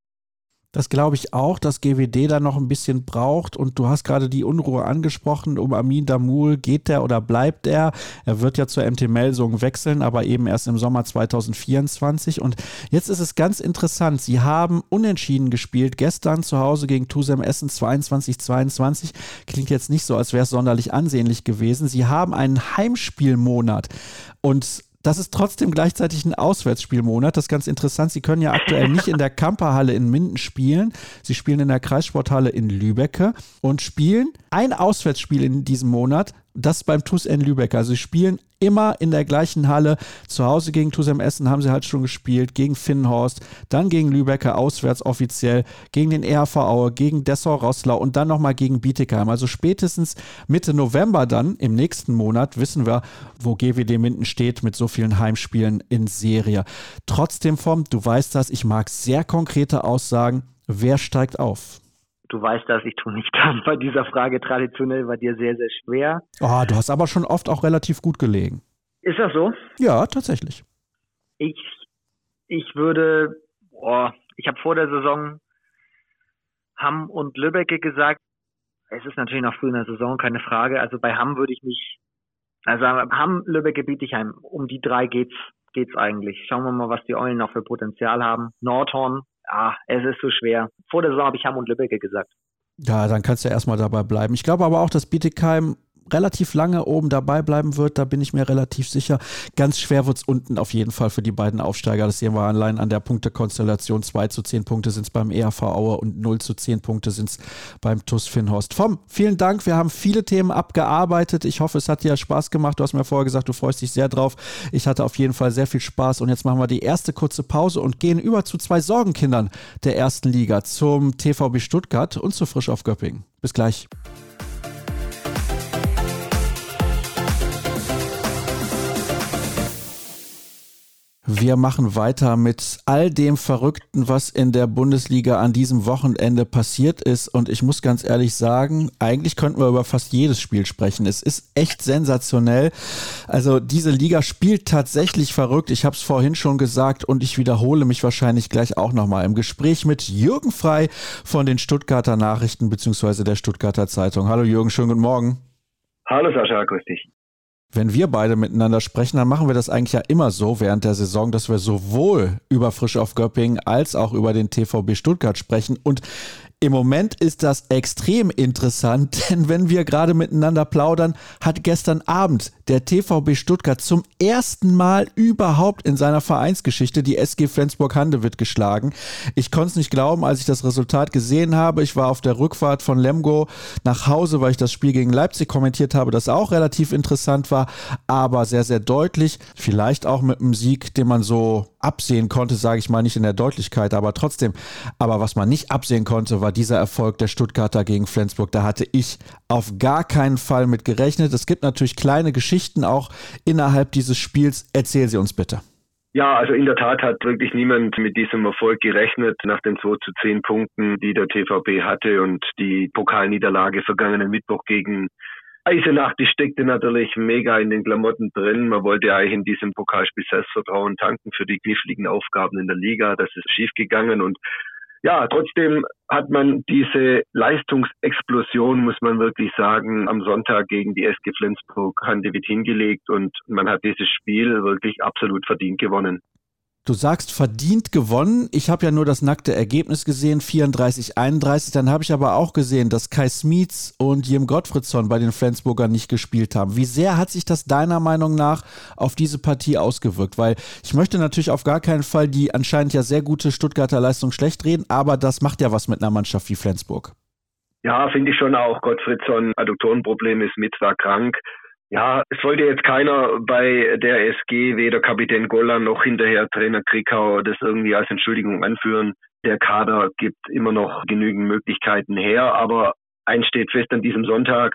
Das glaube ich auch, dass GWD da noch ein bisschen braucht. Und du hast gerade die Unruhe angesprochen um Amin Damul. Geht der oder bleibt er? Er wird ja zur MT Melsung wechseln, aber eben erst im Sommer 2024. Und jetzt ist es ganz interessant. Sie haben unentschieden gespielt. Gestern zu Hause gegen Tusem Essen 22-22. Klingt jetzt nicht so, als wäre es sonderlich ansehnlich gewesen. Sie haben einen Heimspielmonat. Und das ist trotzdem gleichzeitig ein Auswärtsspielmonat. Das ist ganz interessant. Sie können ja aktuell nicht in der Kamperhalle in Minden spielen. Sie spielen in der Kreissporthalle in Lübecke und spielen ein Auswärtsspiel in diesem Monat das beim TuS N Lübeck. Also sie spielen immer in der gleichen Halle. Zu Hause gegen TuSem Essen haben sie halt schon gespielt, gegen Finnhorst, dann gegen Lübecker auswärts offiziell, gegen den RV Aue, gegen Dessau-Rosslau und dann nochmal gegen Bietigheim. Also spätestens Mitte November dann, im nächsten Monat, wissen wir, wo GWD Minden steht mit so vielen Heimspielen in Serie. Trotzdem, Vom, du weißt das, ich mag sehr konkrete Aussagen. Wer steigt auf? Du weißt das, ich tue nicht an bei dieser Frage traditionell bei dir sehr, sehr schwer. Oh, du hast aber schon oft auch relativ gut gelegen. Ist das so? Ja, tatsächlich. Ich, ich würde, oh, ich habe vor der Saison Hamm und Lübbecke gesagt. Es ist natürlich noch früh in der Saison, keine Frage. Also bei Hamm würde ich mich, also Hamm, Lübbecke, Bietigheim, um die drei geht's, geht's eigentlich. Schauen wir mal, was die Eulen noch für Potenzial haben. Nordhorn ah, es ist so schwer. Vor der Saison habe ich Hamm und Lübbecke gesagt. Ja, dann kannst du ja erstmal dabei bleiben. Ich glaube aber auch, dass Bietigheim relativ lange oben dabei bleiben wird, da bin ich mir relativ sicher. Ganz schwer wird es unten auf jeden Fall für die beiden Aufsteiger. Das sehen wir allein an der Punktekonstellation. 2 zu 10 Punkte sind es beim ERV Aue und 0 zu 10 Punkte sind es beim TUS Finnhorst. Vom, vielen Dank. Wir haben viele Themen abgearbeitet. Ich hoffe, es hat dir Spaß gemacht. Du hast mir vorher gesagt, du freust dich sehr drauf. Ich hatte auf jeden Fall sehr viel Spaß und jetzt machen wir die erste kurze Pause und gehen über zu zwei Sorgenkindern der ersten Liga, zum TVB Stuttgart und zu Frisch auf Göppingen. Bis gleich. Wir machen weiter mit all dem Verrückten, was in der Bundesliga an diesem Wochenende passiert ist. Und ich muss ganz ehrlich sagen, eigentlich könnten wir über fast jedes Spiel sprechen. Es ist echt sensationell. Also diese Liga spielt tatsächlich verrückt. Ich habe es vorhin schon gesagt und ich wiederhole mich wahrscheinlich gleich auch nochmal im Gespräch mit Jürgen Frei von den Stuttgarter Nachrichten bzw. der Stuttgarter Zeitung. Hallo Jürgen, schönen guten Morgen. Hallo Sascha, grüß dich wenn wir beide miteinander sprechen, dann machen wir das eigentlich ja immer so während der Saison, dass wir sowohl über Frisch auf Göppingen als auch über den TVB Stuttgart sprechen. Und im Moment ist das extrem interessant, denn wenn wir gerade miteinander plaudern, hat gestern Abend der TVB Stuttgart zum ersten Mal überhaupt in seiner Vereinsgeschichte die SG Flensburg-Handewitt geschlagen. Ich konnte es nicht glauben, als ich das Resultat gesehen habe. Ich war auf der Rückfahrt von Lemgo nach Hause, weil ich das Spiel gegen Leipzig kommentiert habe, das auch relativ interessant war, aber sehr, sehr deutlich. Vielleicht auch mit einem Sieg, den man so absehen konnte, sage ich mal nicht in der Deutlichkeit, aber trotzdem. Aber was man nicht absehen konnte, war dieser Erfolg der Stuttgarter gegen Flensburg. Da hatte ich auf gar keinen Fall mit gerechnet. Es gibt natürlich kleine Geschichten auch innerhalb dieses Spiels. Erzähl sie uns bitte. Ja, also in der Tat hat wirklich niemand mit diesem Erfolg gerechnet nach den 2 zu 10 Punkten, die der TVB hatte und die Pokalniederlage vergangenen Mittwoch gegen Eisenach, die steckte natürlich mega in den Klamotten drin. Man wollte eigentlich in diesem Pokalspiel Selbstvertrauen tanken für die kniffligen Aufgaben in der Liga. Das ist schiefgegangen und ja, trotzdem hat man diese Leistungsexplosion, muss man wirklich sagen, am Sonntag gegen die SG Flensburg Handewitt hingelegt und man hat dieses Spiel wirklich absolut verdient gewonnen. Du sagst verdient gewonnen. Ich habe ja nur das nackte Ergebnis gesehen, 34, 31. Dann habe ich aber auch gesehen, dass Kai Smietz und Jim Gottfriedson bei den Flensburgern nicht gespielt haben. Wie sehr hat sich das deiner Meinung nach auf diese Partie ausgewirkt? Weil ich möchte natürlich auf gar keinen Fall die anscheinend ja sehr gute Stuttgarter Leistung schlecht reden, aber das macht ja was mit einer Mannschaft wie Flensburg. Ja, finde ich schon auch. Gottfriedson, Adduktorenprobleme, Smith war krank. Ja, es wollte jetzt keiner bei der SG, weder Kapitän Gollan noch hinterher Trainer Krikau, das irgendwie als Entschuldigung anführen. Der Kader gibt immer noch genügend Möglichkeiten her, aber eins steht fest, an diesem Sonntag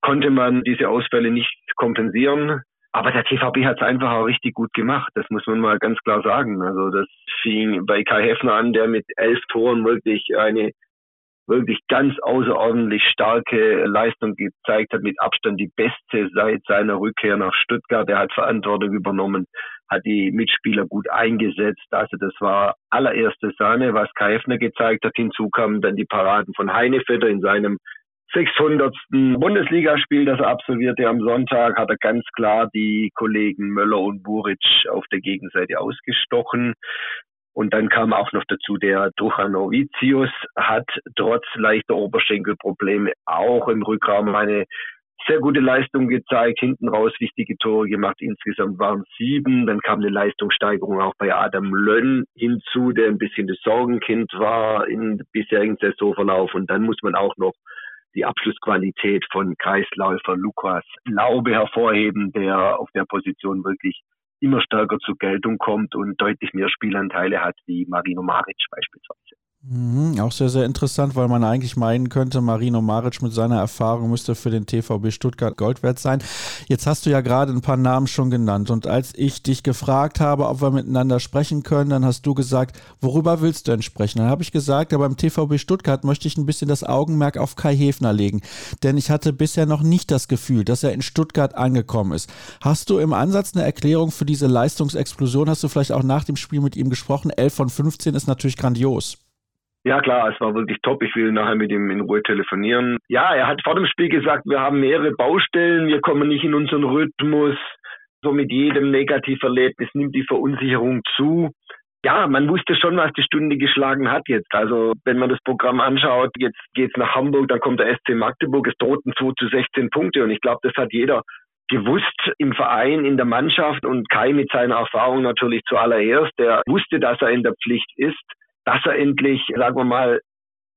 konnte man diese Ausfälle nicht kompensieren. Aber der TVB hat es einfach auch richtig gut gemacht. Das muss man mal ganz klar sagen. Also das fing bei Kai Heffner an, der mit elf Toren wirklich eine wirklich ganz außerordentlich starke Leistung gezeigt hat, mit Abstand die beste seit seiner Rückkehr nach Stuttgart. Er hat Verantwortung übernommen, hat die Mitspieler gut eingesetzt. Also das war allererste Sahne, was Kaifner gezeigt hat. Hinzu kamen dann die Paraden von Heinevetter in seinem 600. Bundesligaspiel, das er absolvierte am Sonntag, hat er ganz klar die Kollegen Möller und Buric auf der Gegenseite ausgestochen. Und dann kam auch noch dazu, der Duchanovicius hat trotz leichter Oberschenkelprobleme auch im Rückraum eine sehr gute Leistung gezeigt, hinten raus wichtige Tore gemacht. Insgesamt waren sieben. Dann kam eine Leistungssteigerung auch bei Adam Lönn hinzu, der ein bisschen das Sorgenkind war im bisherigen Saisonverlauf. Und dann muss man auch noch die Abschlussqualität von Kreisläufer Lukas Laube hervorheben, der auf der Position wirklich immer stärker zur Geltung kommt und deutlich mehr Spielanteile hat wie Marino Maric beispielsweise. Mhm, auch sehr, sehr interessant, weil man eigentlich meinen könnte, Marino Maric mit seiner Erfahrung müsste für den TVB Stuttgart Gold wert sein. Jetzt hast du ja gerade ein paar Namen schon genannt und als ich dich gefragt habe, ob wir miteinander sprechen können, dann hast du gesagt, worüber willst du denn sprechen? Dann habe ich gesagt, ja, beim TVB Stuttgart möchte ich ein bisschen das Augenmerk auf Kai Hefner legen, denn ich hatte bisher noch nicht das Gefühl, dass er in Stuttgart angekommen ist. Hast du im Ansatz eine Erklärung für diese Leistungsexplosion? Hast du vielleicht auch nach dem Spiel mit ihm gesprochen? 11 von 15 ist natürlich grandios. Ja klar, es war wirklich top. Ich will nachher mit ihm in Ruhe telefonieren. Ja, er hat vor dem Spiel gesagt, wir haben mehrere Baustellen, wir kommen nicht in unseren Rhythmus. So mit jedem Negativerlebnis nimmt die Verunsicherung zu. ja, man wusste schon, was die Stunde geschlagen hat jetzt. Also wenn man das Programm anschaut, jetzt geht's nach Hamburg, dann kommt der SC Magdeburg, es drohten 2 zu 16 Punkte und ich glaube, das hat jeder gewusst im Verein, in der Mannschaft und Kai mit seiner Erfahrung natürlich zuallererst, der wusste, dass er in der Pflicht ist, dass er endlich, sagen wir mal,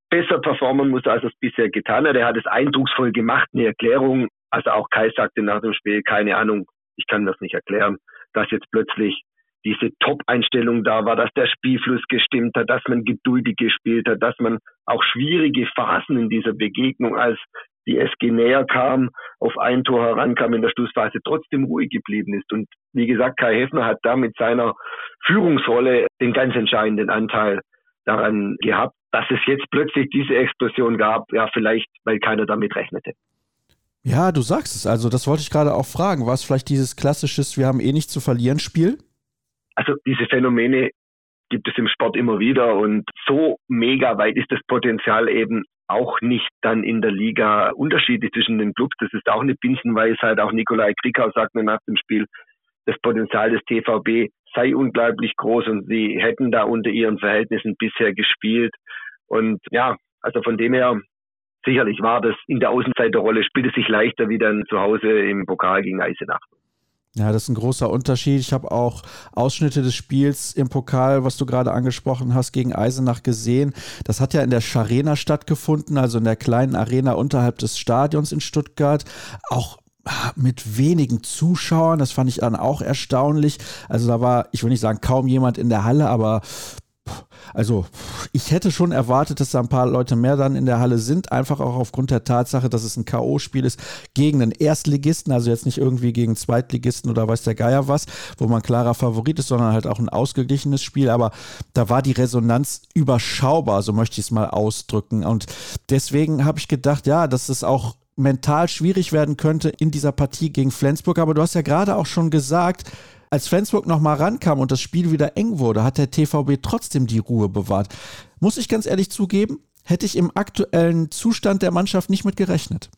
besser performen muss, als er es bisher getan hat. Er hat es eindrucksvoll gemacht, eine Erklärung. Also auch Kai sagte nach dem Spiel, keine Ahnung, ich kann das nicht erklären, dass jetzt plötzlich diese Top-Einstellung da war, dass der Spielfluss gestimmt hat, dass man geduldig gespielt hat, dass man auch schwierige Phasen in dieser Begegnung, als die SG näher kam, auf ein Tor herankam in der Schlussphase, trotzdem ruhig geblieben ist. Und wie gesagt, Kai Heffner hat da mit seiner Führungsrolle den ganz entscheidenden Anteil daran gehabt, dass es jetzt plötzlich diese Explosion gab, ja vielleicht, weil keiner damit rechnete. Ja, du sagst es. Also das wollte ich gerade auch fragen. War es vielleicht dieses klassisches, wir haben eh nichts zu verlieren Spiel? Also diese Phänomene gibt es im Sport immer wieder und so mega weit ist das Potenzial eben auch nicht dann in der Liga unterschiedlich zwischen den Clubs. Das ist auch eine Binsenweisheit. Auch Nikolai Krikau sagt mir nach dem Spiel, das Potenzial des TVB sei unglaublich groß und sie hätten da unter ihren Verhältnissen bisher gespielt. Und ja, also von dem her, sicherlich war das in der Außenseiterrolle, spielt es sich leichter wie dann zu Hause im Pokal gegen Eisenach. Ja, das ist ein großer Unterschied. Ich habe auch Ausschnitte des Spiels im Pokal, was du gerade angesprochen hast, gegen Eisenach gesehen. Das hat ja in der Scharena stattgefunden, also in der kleinen Arena unterhalb des Stadions in Stuttgart. Auch ah, mit wenigen Zuschauern, das fand ich dann auch erstaunlich. Also da war, ich will nicht sagen kaum jemand in der Halle, aber also ich hätte schon erwartet, dass da ein paar Leute mehr dann in der Halle sind, einfach auch aufgrund der Tatsache, dass es ein K.O.-Spiel ist gegen einen Erstligisten, also jetzt nicht irgendwie gegen Zweitligisten oder weiß der Geier was, wo man klarer Favorit ist, sondern halt auch ein ausgeglichenes Spiel. Aber da war die Resonanz überschaubar, so möchte ich es mal ausdrücken. Und deswegen habe ich gedacht, ja, dass es auch mental schwierig werden könnte in dieser Partie gegen Flensburg. Aber du hast ja gerade auch schon gesagt, als Flensburg nochmal rankam und das Spiel wieder eng wurde, hat der TVB trotzdem die Ruhe bewahrt. Muss ich ganz ehrlich zugeben, hätte ich im aktuellen Zustand der Mannschaft nicht mit gerechnet.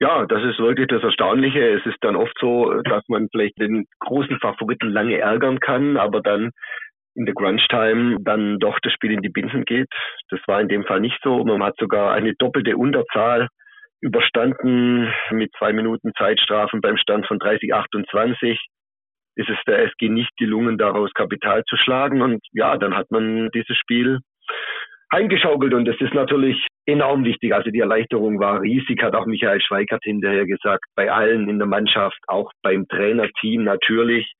Ja, das ist wirklich das Erstaunliche. Es ist dann oft so, dass man vielleicht den großen Favoriten lange ärgern kann, aber dann in der Crunch-Time dann doch das Spiel in die Binsen geht. Das war in dem Fall nicht so. Man hat sogar eine doppelte Unterzahl überstanden mit zwei Minuten Zeitstrafen beim Stand von 30-28 ist es der SG nicht gelungen, daraus Kapital zu schlagen. Und ja, dann hat man dieses Spiel eingeschaukelt und das ist natürlich enorm wichtig. Also die Erleichterung war riesig, hat auch Michael Schweikert hinterher gesagt, bei allen in der Mannschaft, auch beim Trainerteam natürlich.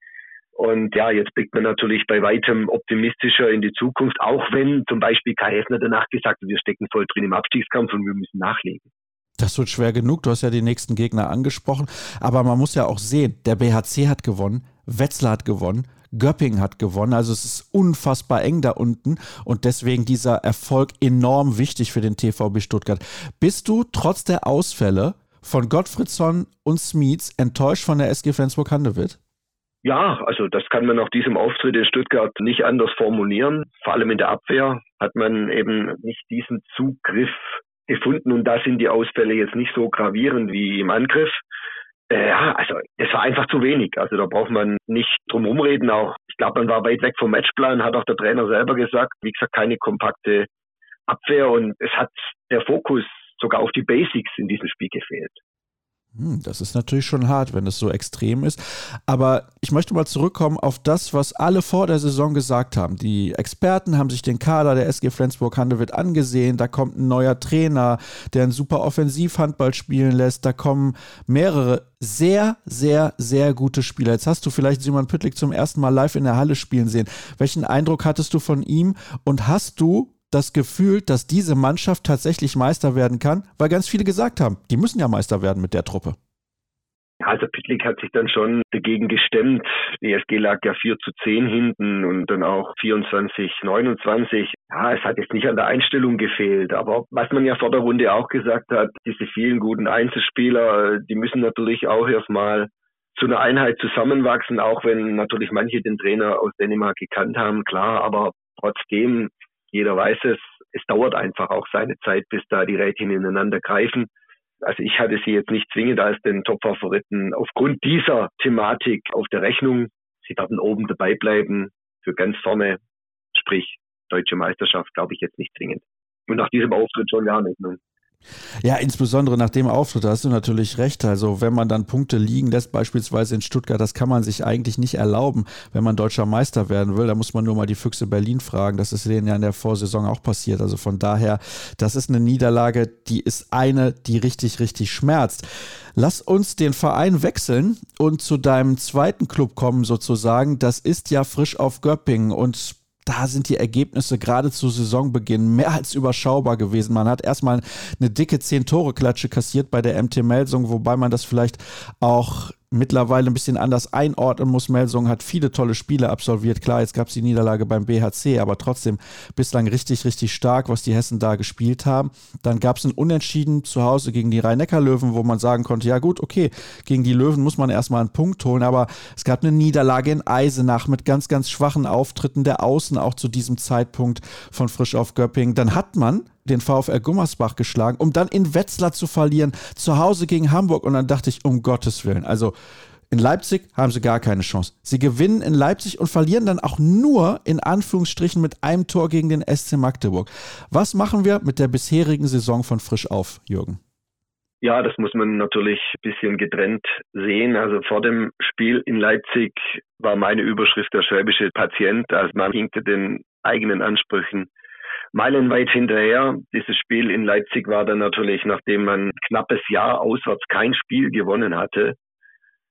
Und ja, jetzt blickt man natürlich bei weitem optimistischer in die Zukunft, auch wenn zum Beispiel Kai Hessner danach gesagt hat, wir stecken voll drin im Abstiegskampf und wir müssen nachlegen. Das wird schwer genug. Du hast ja die nächsten Gegner angesprochen. Aber man muss ja auch sehen, der BHC hat gewonnen, Wetzlar hat gewonnen, Göppingen hat gewonnen. Also es ist unfassbar eng da unten und deswegen dieser Erfolg enorm wichtig für den TVB Stuttgart. Bist du trotz der Ausfälle von Gottfriedson und Smits enttäuscht von der SG Flensburg-Handewitt? Ja, also das kann man nach diesem Auftritt in Stuttgart nicht anders formulieren. Vor allem in der Abwehr hat man eben nicht diesen Zugriff gefunden und da sind die Ausfälle jetzt nicht so gravierend wie im Angriff. Äh, ja, also es war einfach zu wenig. Also da braucht man nicht drum rumreden. Auch ich glaube, man war weit weg vom Matchplan, hat auch der Trainer selber gesagt. Wie gesagt, keine kompakte Abwehr und es hat der Fokus sogar auf die Basics in diesem Spiel gefehlt. Hm, das ist natürlich schon hart, wenn es so extrem ist. Aber ich möchte mal zurückkommen auf das, was alle vor der Saison gesagt haben. Die Experten haben sich den Kader der SG Flensburg-Handewitt angesehen. Da kommt ein neuer Trainer, der einen super Offensivhandball spielen lässt. Da kommen mehrere sehr, sehr, sehr gute Spieler. Jetzt hast du vielleicht Simon Püttlik zum ersten Mal live in der Halle spielen sehen. Welchen Eindruck hattest du von ihm? Und hast du das Gefühl, dass diese Mannschaft tatsächlich Meister werden kann? Weil ganz viele gesagt haben, die müssen ja Meister werden mit der Truppe. Also Pitlick hat sich dann schon dagegen gestemmt. Die SG lag ja 4 zu 10 hinten und dann auch 24, 29. Ja, es hat jetzt nicht an der Einstellung gefehlt. Aber was man ja vor der Runde auch gesagt hat, diese vielen guten Einzelspieler, die müssen natürlich auch erstmal zu einer Einheit zusammenwachsen, auch wenn natürlich manche den Trainer aus Dänemark gekannt haben, klar, aber trotzdem jeder weiß es, es dauert einfach auch seine Zeit, bis da die Rädchen ineinander greifen. Also ich hatte sie jetzt nicht zwingend als den Top-Favoriten aufgrund dieser Thematik auf der Rechnung. Sie werden oben dabei bleiben. Für ganz vorne sprich deutsche Meisterschaft, glaube ich jetzt nicht zwingend. Und nach diesem Auftritt schon gar nicht. Ne? Ja, insbesondere nach dem Auftritt, da hast du natürlich recht. Also, wenn man dann Punkte liegen lässt, beispielsweise in Stuttgart, das kann man sich eigentlich nicht erlauben, wenn man deutscher Meister werden will. Da muss man nur mal die Füchse Berlin fragen. Das ist denen ja in der Vorsaison auch passiert. Also von daher, das ist eine Niederlage, die ist eine, die richtig, richtig schmerzt. Lass uns den Verein wechseln und zu deinem zweiten Club kommen, sozusagen. Das ist ja frisch auf Göppingen und da sind die Ergebnisse gerade zu Saisonbeginn mehr als überschaubar gewesen. Man hat erstmal eine dicke 10-Tore-Klatsche kassiert bei der MT Melsung, wobei man das vielleicht auch mittlerweile ein bisschen anders einordnen muss. Melsung hat viele tolle Spiele absolviert. Klar, jetzt gab es die Niederlage beim BHC, aber trotzdem bislang richtig, richtig stark, was die Hessen da gespielt haben. Dann gab es ein Unentschieden zu Hause gegen die Rhein-Neckar-Löwen, wo man sagen konnte, ja gut, okay, gegen die Löwen muss man erstmal einen Punkt holen, aber es gab eine Niederlage in Eisenach mit ganz, ganz schwachen Auftritten der Außen auch zu diesem Zeitpunkt von Frisch auf Göpping. Dann hat man den VfL Gummersbach geschlagen, um dann in Wetzlar zu verlieren, zu Hause gegen Hamburg. Und dann dachte ich, um Gottes Willen. Also in Leipzig haben sie gar keine Chance. Sie gewinnen in Leipzig und verlieren dann auch nur in Anführungsstrichen mit einem Tor gegen den SC Magdeburg. Was machen wir mit der bisherigen Saison von Frisch auf, Jürgen? Ja, das muss man natürlich ein bisschen getrennt sehen. Also vor dem Spiel in Leipzig war meine Überschrift der schwäbische Patient. Also man hinkte den eigenen Ansprüchen meilenweit hinterher. Dieses Spiel in Leipzig war dann natürlich, nachdem man knappes Jahr auswärts kein Spiel gewonnen hatte,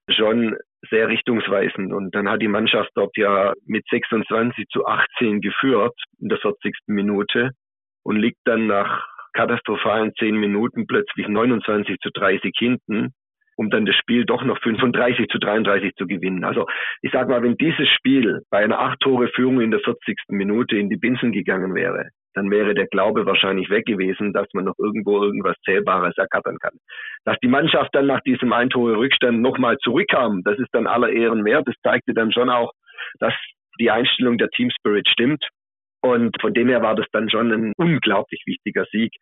schon sehr richtungsweisend. Und dann hat die Mannschaft dort ja mit 26 zu 18 geführt in der 40. Minute und liegt dann nach katastrophalen 10 Minuten plötzlich 29 zu 30 hinten, um dann das Spiel doch noch 35 zu 33 zu gewinnen. Also ich sag mal, wenn dieses Spiel bei einer 8-Tore-Führung in der 40. Minute in die Binsen gegangen wäre, dann wäre der Glaube wahrscheinlich weg gewesen, dass man noch irgendwo irgendwas Zählbares ergattern kann. Dass die Mannschaft dann nach diesem Eintore-Rückstand nochmal zurückkam, das ist dann aller Ehren wert. Das zeigte dann schon auch, dass die Einstellung der Team Spirit stimmt. Und von dem her war das dann schon ein unglaublich wichtiger Sieg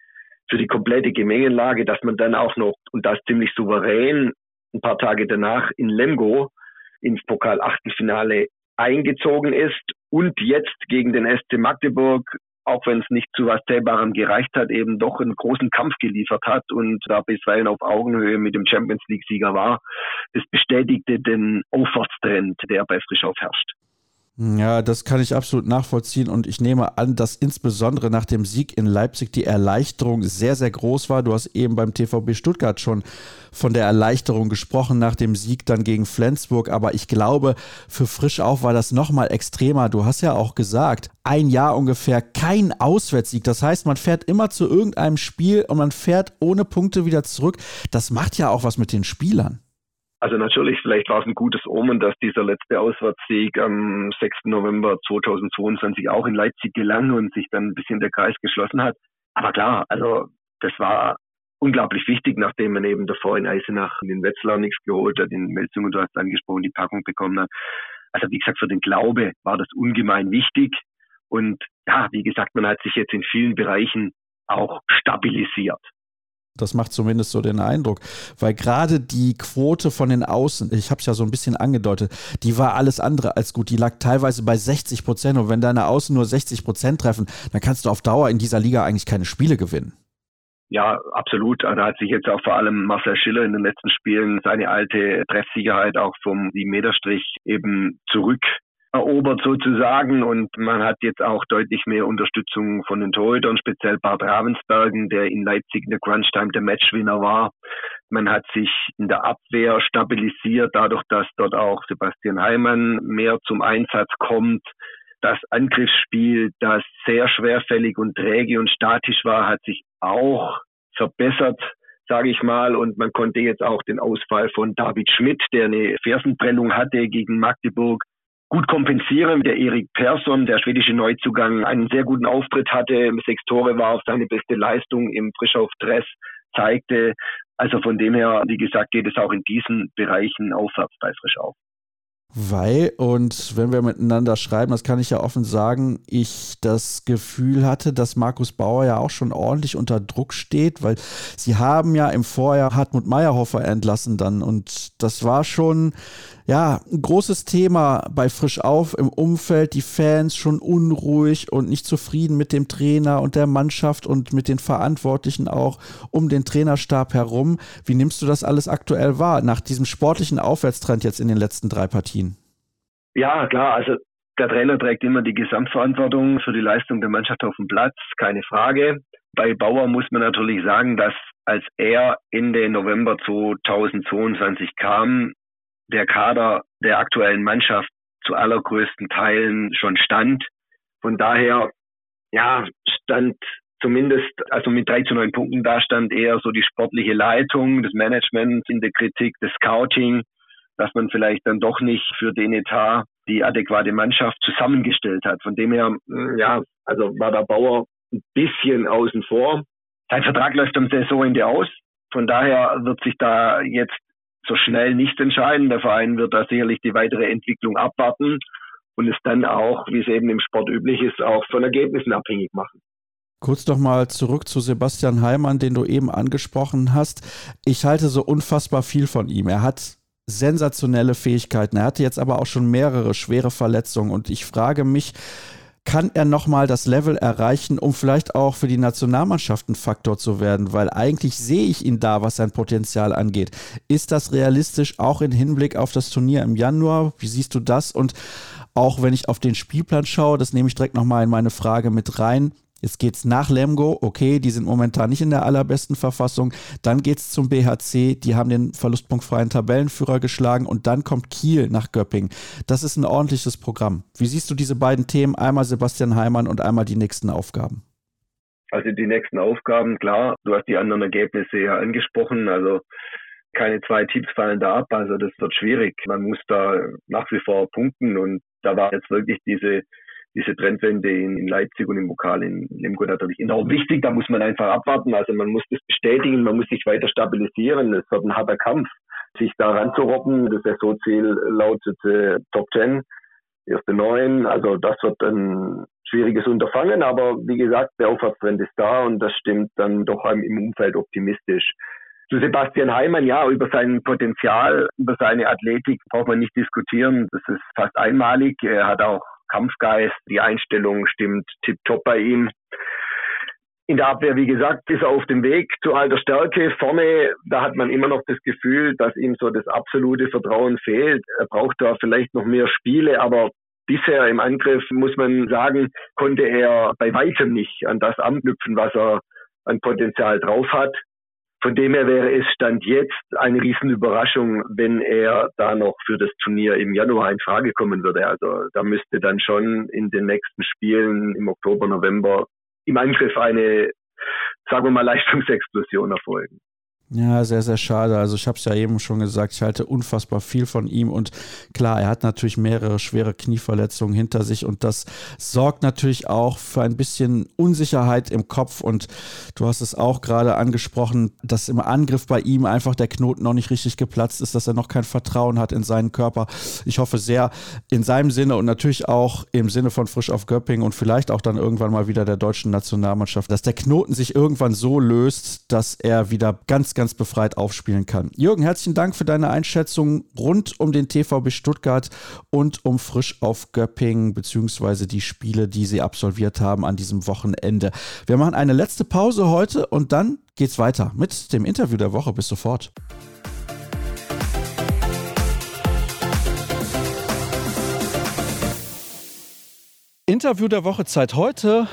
für die komplette Gemengelage, dass man dann auch noch, und das ziemlich souverän, ein paar Tage danach in Lemgo ins Pokal-Achtelfinale eingezogen ist und jetzt gegen den SC Magdeburg auch wenn es nicht zu was Zählbarem gereicht hat, eben doch einen großen Kampf geliefert hat und da bisweilen auf Augenhöhe mit dem Champions League-Sieger war. Das bestätigte den Aufwärtstrend, der bei Frischhoff herrscht. Ja, das kann ich absolut nachvollziehen und ich nehme an, dass insbesondere nach dem Sieg in Leipzig die Erleichterung sehr, sehr groß war. Du hast eben beim TVB Stuttgart schon von der Erleichterung gesprochen nach dem Sieg dann gegen Flensburg, aber ich glaube, für Frisch auch war das nochmal extremer. Du hast ja auch gesagt, ein Jahr ungefähr kein Auswärtssieg. Das heißt, man fährt immer zu irgendeinem Spiel und man fährt ohne Punkte wieder zurück. Das macht ja auch was mit den Spielern. Also natürlich, vielleicht war es ein gutes Omen, dass dieser letzte Auswärtssieg am 6. November 2022 auch in Leipzig gelang und sich dann ein bisschen der Kreis geschlossen hat. Aber klar, also das war unglaublich wichtig, nachdem man eben davor in Eisenach in den Wetzlar nichts geholt hat, in Melzung und du hast angesprochen, die Packung bekommen hat. Also wie gesagt, für den Glaube war das ungemein wichtig. Und ja, wie gesagt, man hat sich jetzt in vielen Bereichen auch stabilisiert. Das macht zumindest so den Eindruck. Weil gerade die Quote von den Außen, ich habe es ja so ein bisschen angedeutet, die war alles andere als gut. Die lag teilweise bei 60 Prozent. Und wenn deine Außen nur 60 Prozent treffen, dann kannst du auf Dauer in dieser Liga eigentlich keine Spiele gewinnen. Ja, absolut. Da hat sich jetzt auch vor allem Marcel Schiller in den letzten Spielen seine alte Treffsicherheit auch vom 7-Meter-Strich eben zurück erobert sozusagen und man hat jetzt auch deutlich mehr Unterstützung von den Torhütern, speziell Bart Ravensbergen, der in Leipzig in der Crunch-Time der Matchwinner war. Man hat sich in der Abwehr stabilisiert, dadurch, dass dort auch Sebastian Heimann mehr zum Einsatz kommt. Das Angriffsspiel, das sehr schwerfällig und träge und statisch war, hat sich auch verbessert sage ich mal. Und man konnte jetzt auch den Ausfall von David Schmidt, der eine Fersenprellung hatte gegen Magdeburg, gut kompensieren. Der Erik Persson, der schwedische Neuzugang, einen sehr guten Auftritt hatte. Sechs Tore war auf seine beste Leistung im Frischauf-Dress, zeigte. Also von dem her, wie gesagt, geht es auch in diesen Bereichen aufwärts bei Frischauf. Weil, und wenn wir miteinander schreiben, das kann ich ja offen sagen, ich das Gefühl hatte, dass Markus Bauer ja auch schon ordentlich unter Druck steht, weil sie haben ja im Vorjahr Hartmut Meyerhofer entlassen dann und das war schon, Ja, ein großes Thema bei Frisch Auf im Umfeld, die Fans schon unruhig und nicht zufrieden mit dem Trainer und der Mannschaft und mit den Verantwortlichen auch um den Trainerstab herum. Wie nimmst du das alles aktuell wahr, nach diesem sportlichen Aufwärtstrend jetzt in den letzten drei Partien? Ja, klar, also der Trainer trägt immer die Gesamtverantwortung für die Leistung der Mannschaft auf dem Platz, keine Frage. Bei Bauer muss man natürlich sagen, dass als er Ende November 2022 kam, der Kader der aktuellen Mannschaft zu allergrößten Teilen schon stand. Von daher, ja, stand zumindest, also mit drei zu neun Punkten da stand eher so die sportliche Leitung, das Management in der Kritik, das Scouting, dass man vielleicht dann doch nicht für den Etat die adäquate Mannschaft zusammengestellt hat. Von dem her, ja, also war der Bauer ein bisschen außen vor. Sein Vertrag läuft am Saisonende aus. Von daher wird sich da jetzt so schnell nichts entscheiden. Der Verein wird da sicherlich die weitere Entwicklung abwarten und es dann auch, wie es eben im Sport üblich ist, auch von Ergebnissen abhängig machen. Kurz doch mal zurück zu Sebastian Heimann, den du eben angesprochen hast. Ich halte so unfassbar viel von ihm. Er hat sensationelle Fähigkeiten. Er hatte jetzt aber auch schon mehrere schwere Verletzungen und ich frage mich, kann er nochmal das Level erreichen, um vielleicht auch für die Nationalmannschaft ein Faktor zu werden? Weil eigentlich sehe ich ihn da, was sein Potenzial angeht. Ist das realistisch, auch im Hinblick auf das Turnier im Januar? Wie siehst du das? Und auch wenn ich auf den Spielplan schaue, das nehme ich direkt nochmal in meine Frage mit rein. Jetzt geht es nach Lemgo, okay, die sind momentan nicht in der allerbesten Verfassung. Dann geht es zum BHC, die haben den verlustpunktfreien Tabellenführer geschlagen und dann kommt Kiel nach Göpping. Das ist ein ordentliches Programm. Wie siehst du diese beiden Themen? Einmal Sebastian Heimann und einmal die nächsten Aufgaben. Also die nächsten Aufgaben, klar, du hast die anderen Ergebnisse ja angesprochen. Also keine zwei Teams fallen da ab, also das wird schwierig. Man muss da nach wie vor punkten und da war jetzt wirklich diese diese Trendwende in, Leipzig und im Pokal in Lemgo natürlich enorm wichtig. Da muss man einfach abwarten. Also man muss das bestätigen, man muss sich weiter stabilisieren. Es wird ein harter Kampf, sich da ranzurobben. Das Saisonziel lautet äh, Top 10, erste neun. Also das wird ein schwieriges Unterfangen. Aber wie gesagt, der Aufwärtstrend ist da und das stimmt dann doch im Umfeld optimistisch. Zu Sebastian Heimann, ja, über sein Potenzial, über seine Athletik braucht man nicht diskutieren. Das ist fast einmalig. Er hat auch Kampfgeist, die Einstellung stimmt tipptopp bei ihm. In der Abwehr, wie gesagt, ist er auf dem Weg zu alter Stärke. Vorne, da hat man immer noch das Gefühl, dass ihm so das absolute Vertrauen fehlt. Er braucht da vielleicht noch mehr Spiele, aber bisher im Angriff, muss man sagen, konnte er bei weitem nicht an das anknüpfen, was er an Potenzial drauf hat. Von dem her wäre es Stand jetzt eine Riesenüberraschung, wenn er da noch für das Turnier im Januar in Frage kommen würde. Also da müsste dann schon in den nächsten Spielen im Oktober, November im Angriff eine, sagen wir mal, Leistungsexplosion erfolgen. Ja, sehr, sehr schade. Also ich habe es ja eben schon gesagt, ich halte unfassbar viel von ihm und klar, er hat natürlich mehrere schwere Knieverletzungen hinter sich und das sorgt natürlich auch für ein bisschen Unsicherheit im Kopf und du hast es auch gerade angesprochen, dass im Angriff bei ihm einfach der Knoten noch nicht richtig geplatzt ist, dass er noch kein Vertrauen hat in seinen Körper. Ich hoffe sehr in seinem Sinne und natürlich auch im Sinne von Frisch auf Göpping und vielleicht auch dann irgendwann mal wieder der deutschen Nationalmannschaft, dass der Knoten sich irgendwann so löst, dass er wieder ganz, ganz ganz befreit aufspielen kann. Jürgen, herzlichen Dank für deine Einschätzung rund um den TVB Stuttgart und um Frisch auf Göpping beziehungsweise die Spiele, die sie absolviert haben an diesem Wochenende. Wir machen eine letzte Pause heute und dann geht's weiter mit dem Interview der Woche. Bis sofort. Interview der Woche Zeit heute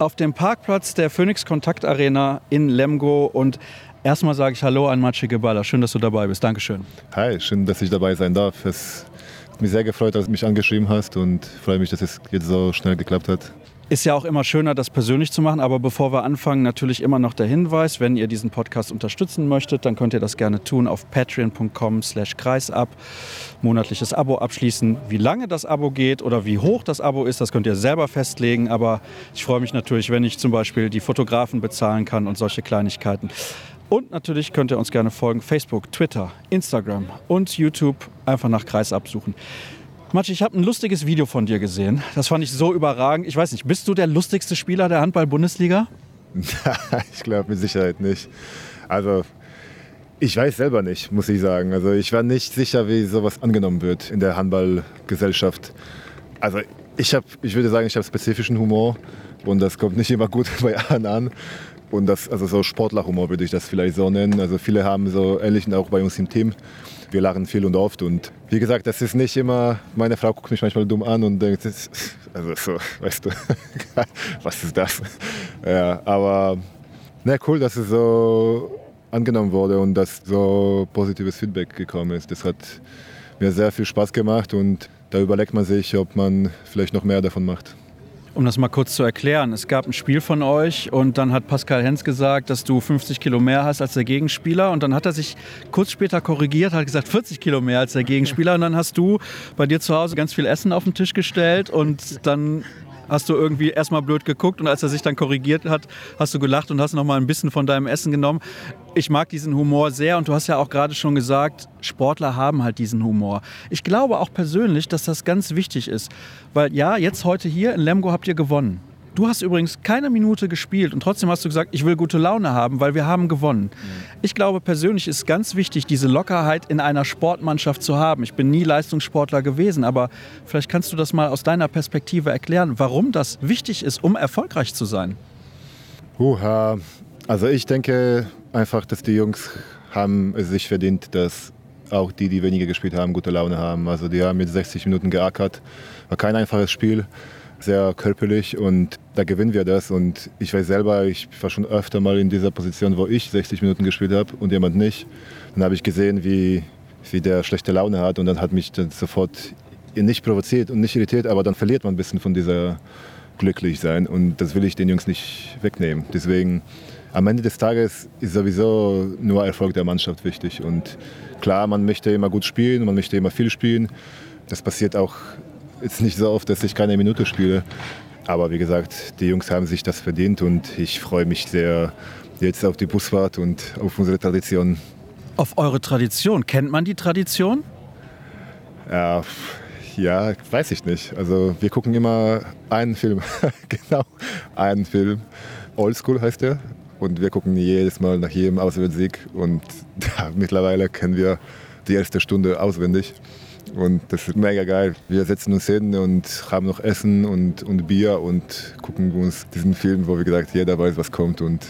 auf dem Parkplatz der Phoenix Kontakt Arena in Lemgo und Erstmal sage ich Hallo an Maciej Gebala. Schön, dass du dabei bist. Dankeschön. Hi, schön, dass ich dabei sein darf. Es hat mich sehr gefreut, dass du mich angeschrieben hast und freue mich, dass es jetzt so schnell geklappt hat. Ist ja auch immer schöner, das persönlich zu machen. Aber bevor wir anfangen, natürlich immer noch der Hinweis, wenn ihr diesen Podcast unterstützen möchtet, dann könnt ihr das gerne tun auf patreon.com slash kreisab. Monatliches Abo abschließen. Wie lange das Abo geht oder wie hoch das Abo ist, das könnt ihr selber festlegen. Aber ich freue mich natürlich, wenn ich zum Beispiel die Fotografen bezahlen kann und solche Kleinigkeiten. Und natürlich könnt ihr uns gerne folgen. Facebook, Twitter, Instagram und YouTube. Einfach nach Kreis absuchen. Matsch, ich habe ein lustiges Video von dir gesehen. Das fand ich so überragend. Ich weiß nicht, bist du der lustigste Spieler der Handball-Bundesliga? ich glaube mit Sicherheit nicht. Also Ich weiß selber nicht, muss ich sagen. Also ich war nicht sicher, wie sowas angenommen wird in der Handballgesellschaft. Also ich habe, ich würde sagen, ich habe spezifischen Humor und das kommt nicht immer gut bei allen an. Und das, also so Sportlerhumor würde ich das vielleicht so nennen. Also viele haben so ähnlichen auch bei uns im Team. Wir lachen viel und oft und wie gesagt, das ist nicht immer, meine Frau guckt mich manchmal dumm an und denkt, also so, weißt du, was ist das? Ja, aber na cool, dass es so angenommen wurde und dass so positives Feedback gekommen ist. Das hat mir sehr viel Spaß gemacht und da überlegt man sich, ob man vielleicht noch mehr davon macht. Um das mal kurz zu erklären, es gab ein Spiel von euch und dann hat Pascal Hens gesagt, dass du 50 Kilo mehr hast als der Gegenspieler. Und dann hat er sich kurz später korrigiert, hat gesagt 40 Kilo mehr als der Gegenspieler. Und dann hast du bei dir zu Hause ganz viel Essen auf den Tisch gestellt und dann hast du irgendwie erstmal blöd geguckt und als er sich dann korrigiert hat, hast du gelacht und hast noch mal ein bisschen von deinem Essen genommen. Ich mag diesen Humor sehr und du hast ja auch gerade schon gesagt, Sportler haben halt diesen Humor. Ich glaube auch persönlich, dass das ganz wichtig ist, weil ja, jetzt heute hier in Lemgo habt ihr gewonnen. Du hast übrigens keine Minute gespielt und trotzdem hast du gesagt, ich will gute Laune haben, weil wir haben gewonnen. Mhm. Ich glaube persönlich ist ganz wichtig, diese Lockerheit in einer Sportmannschaft zu haben. Ich bin nie Leistungssportler gewesen, aber vielleicht kannst du das mal aus deiner Perspektive erklären, warum das wichtig ist, um erfolgreich zu sein. Uha. Also ich denke einfach, dass die Jungs haben es sich verdient, dass auch die, die weniger gespielt haben, gute Laune haben. Also die haben mit 60 Minuten geackert. War kein einfaches Spiel sehr körperlich und da gewinnen wir das. Und ich weiß selber, ich war schon öfter mal in dieser Position, wo ich 60 Minuten gespielt habe und jemand nicht. Dann habe ich gesehen, wie, wie der schlechte Laune hat und dann hat mich dann sofort nicht provoziert und nicht irritiert, aber dann verliert man ein bisschen von dieser glücklich sein und das will ich den Jungs nicht wegnehmen. Deswegen am Ende des Tages ist sowieso nur Erfolg der Mannschaft wichtig und klar, man möchte immer gut spielen, man möchte immer viel spielen. Das passiert auch jetzt nicht so oft, dass ich keine Minute spiele. Aber wie gesagt, die Jungs haben sich das verdient und ich freue mich sehr jetzt auf die Busfahrt und auf unsere Tradition. Auf eure Tradition? Kennt man die Tradition? Ja, ja, weiß ich nicht. Also wir gucken immer einen Film, genau, einen Film. Oldschool heißt der. Und wir gucken jedes Mal nach jedem Auswärtssieg und ja, mittlerweile kennen wir die erste Stunde auswendig. Und das ist mega geil. Wir setzen uns hin und haben noch Essen und, und Bier und gucken uns diesen Film, wo wie gesagt jeder weiß, was kommt. Und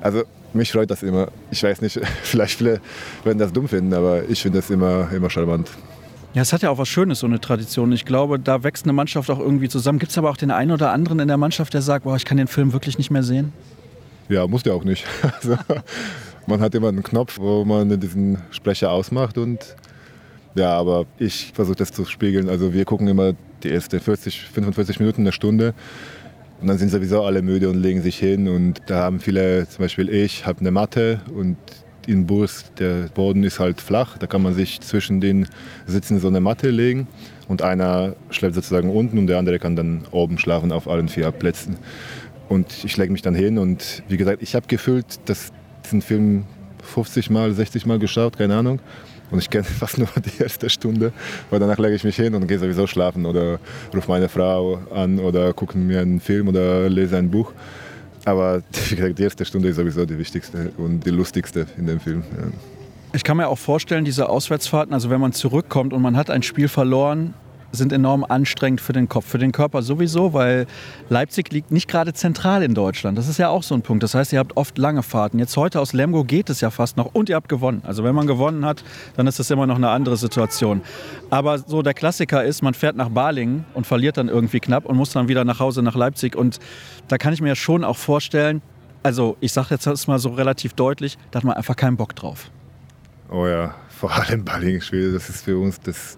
also mich freut das immer. Ich weiß nicht, vielleicht viele werden das dumm finden, aber ich finde das immer, immer charmant. Ja, es hat ja auch was Schönes, so eine Tradition. Ich glaube, da wächst eine Mannschaft auch irgendwie zusammen. Gibt es aber auch den einen oder anderen in der Mannschaft, der sagt, boah, ich kann den Film wirklich nicht mehr sehen? Ja, muss der auch nicht. Also, man hat immer einen Knopf, wo man diesen Sprecher ausmacht und ja, aber ich versuche das zu spiegeln. Also wir gucken immer die ersten 40, 45 Minuten, eine Stunde. Und dann sind sowieso alle müde und legen sich hin. Und da haben viele, zum Beispiel ich, habe eine Matte und im Bus, der Boden ist halt flach. Da kann man sich zwischen den Sitzen so eine Matte legen. Und einer schläft sozusagen unten und der andere kann dann oben schlafen auf allen vier Plätzen. Und ich lege mich dann hin und wie gesagt, ich habe gefühlt, dass diesen Film 50 Mal, 60 Mal geschaut, keine Ahnung. Und ich kenne fast nur die erste Stunde, weil danach lege ich mich hin und gehe sowieso schlafen oder rufe meine Frau an oder gucke mir einen Film oder lese ein Buch. Aber wie gesagt, die erste Stunde ist sowieso die wichtigste und die lustigste in dem Film. Ja. Ich kann mir auch vorstellen, diese Auswärtsfahrten, also wenn man zurückkommt und man hat ein Spiel verloren, sind enorm anstrengend für den Kopf, für den Körper sowieso, weil Leipzig liegt nicht gerade zentral in Deutschland. Das ist ja auch so ein Punkt. Das heißt, ihr habt oft lange Fahrten. Jetzt heute aus Lemgo geht es ja fast noch und ihr habt gewonnen. Also wenn man gewonnen hat, dann ist das immer noch eine andere Situation. Aber so der Klassiker ist, man fährt nach Balingen und verliert dann irgendwie knapp und muss dann wieder nach Hause nach Leipzig. Und da kann ich mir schon auch vorstellen, also ich sage jetzt das mal so relativ deutlich, da hat man einfach keinen Bock drauf. Oh ja, vor allem Balingen-Spiel, das ist für uns das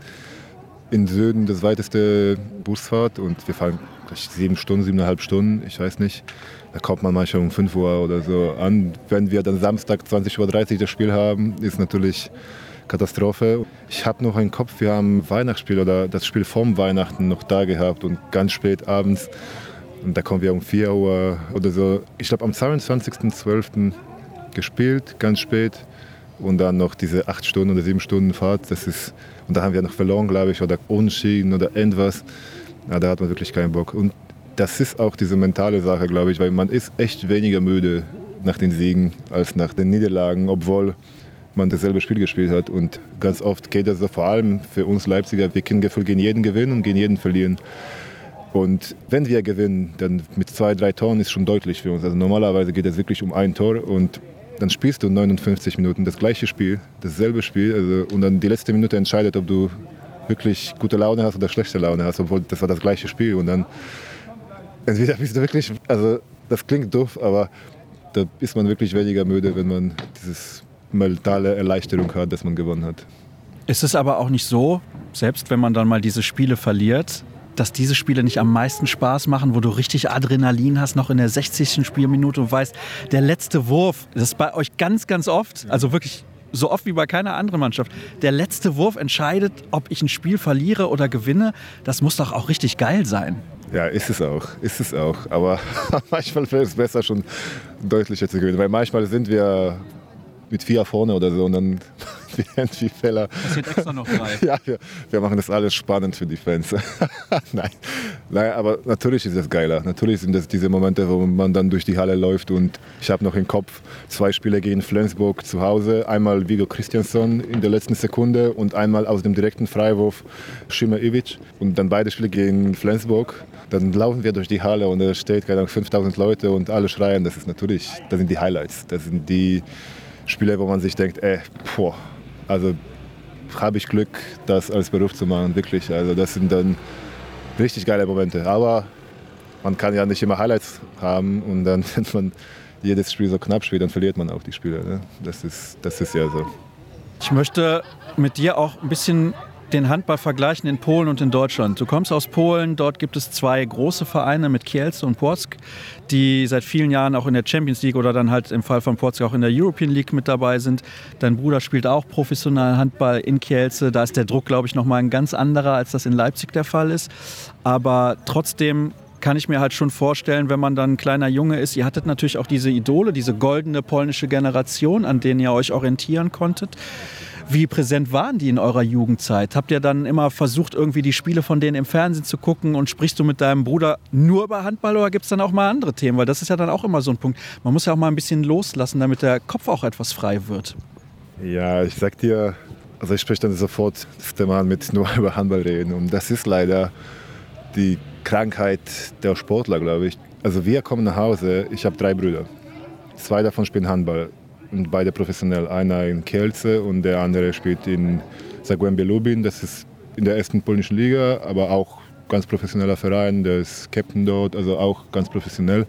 in Süden das weiteste Busfahrt und wir fahren sieben Stunden, siebeneinhalb Stunden, ich weiß nicht. Da kommt man manchmal um 5 Uhr oder so an. Wenn wir dann Samstag 20.30 Uhr das Spiel haben, ist natürlich Katastrophe. Ich habe noch einen Kopf, wir haben Weihnachtsspiel oder das Spiel vorm Weihnachten noch da gehabt und ganz spät abends. Und da kommen wir um 4 Uhr oder so. Ich glaube am 22.12. gespielt, ganz spät. Und dann noch diese 8 Stunden oder 7 Stunden Fahrt. Das ist und da haben wir noch verloren, glaube ich, oder unschieden oder irgendwas. Ja, da hat man wirklich keinen Bock. Und das ist auch diese mentale Sache, glaube ich, weil man ist echt weniger müde nach den Siegen als nach den Niederlagen, obwohl man dasselbe Spiel gespielt hat. Und ganz oft geht das so, vor allem für uns Leipziger, wir können gegen jeden gewinnen und gegen jeden verlieren. Und wenn wir gewinnen, dann mit zwei, drei Toren ist schon deutlich für uns. Also normalerweise geht es wirklich um ein Tor und dann spielst du 59 Minuten das gleiche Spiel, dasselbe Spiel. Also, und dann die letzte Minute entscheidet, ob du wirklich gute Laune hast oder schlechte Laune hast, obwohl das war das gleiche Spiel. Und dann entweder bist du wirklich, also das klingt doof, aber da ist man wirklich weniger müde, wenn man dieses mentale Erleichterung hat, dass man gewonnen hat. Ist es aber auch nicht so, selbst wenn man dann mal diese Spiele verliert, dass diese Spiele nicht am meisten Spaß machen, wo du richtig Adrenalin hast, noch in der 60. Spielminute und weißt, der letzte Wurf, das ist bei euch ganz, ganz oft, also wirklich so oft wie bei keiner anderen Mannschaft. Der letzte Wurf entscheidet, ob ich ein Spiel verliere oder gewinne. Das muss doch auch richtig geil sein. Ja, ist es auch, ist es auch. Aber manchmal wäre es besser, schon deutlicher zu gewinnen. Weil manchmal sind wir mit vier vorne oder so und dann die irgendwie Fäller. Passiert extra noch drei. ja, wir, wir, machen das alles spannend für die Fans. Nein. Nein, aber natürlich ist es geiler. Natürlich sind das diese Momente, wo man dann durch die Halle läuft und ich habe noch im Kopf zwei Spiele gegen Flensburg zu Hause. Einmal Vigo Christiansson in der letzten Sekunde und einmal aus dem direkten Freiwurf Schimmer Ivic. Und dann beide Spiele gegen Flensburg. Dann laufen wir durch die Halle und da steht keine Ahnung, 5000 Leute und alle schreien. Das ist natürlich, das sind die Highlights. Das sind die Spiele, wo man sich denkt, ey, boah, also habe ich Glück, das als Beruf zu machen, wirklich. Also das sind dann richtig geile Momente. Aber man kann ja nicht immer Highlights haben und dann, wenn man jedes Spiel so knapp spielt, dann verliert man auch die Spiele. Ne? Das, ist, das ist ja so. Ich möchte mit dir auch ein bisschen den Handball vergleichen in Polen und in Deutschland. Du kommst aus Polen, dort gibt es zwei große Vereine mit Kielce und Płock, die seit vielen Jahren auch in der Champions League oder dann halt im Fall von Płock auch in der European League mit dabei sind. Dein Bruder spielt auch professionell Handball in Kielce. Da ist der Druck, glaube ich, nochmal ein ganz anderer, als das in Leipzig der Fall ist. Aber trotzdem kann ich mir halt schon vorstellen, wenn man dann ein kleiner Junge ist, ihr hattet natürlich auch diese Idole, diese goldene polnische Generation, an denen ihr euch orientieren konntet. Wie präsent waren die in eurer Jugendzeit? Habt ihr dann immer versucht, irgendwie die Spiele von denen im Fernsehen zu gucken und sprichst du mit deinem Bruder nur über Handball oder gibt es dann auch mal andere Themen? Weil das ist ja dann auch immer so ein Punkt. Man muss ja auch mal ein bisschen loslassen, damit der Kopf auch etwas frei wird. Ja, ich sag dir, also ich spreche dann sofort das Thema mit nur über Handball reden. Und das ist leider die Krankheit der Sportler, glaube ich. Also wir kommen nach Hause, ich habe drei Brüder. Zwei davon spielen Handball und beide professionell. Einer in Kielce und der andere spielt in Zagłębie Lubin. Das ist in der ersten polnischen Liga, aber auch ganz professioneller Verein. Der ist Captain dort, also auch ganz professionell.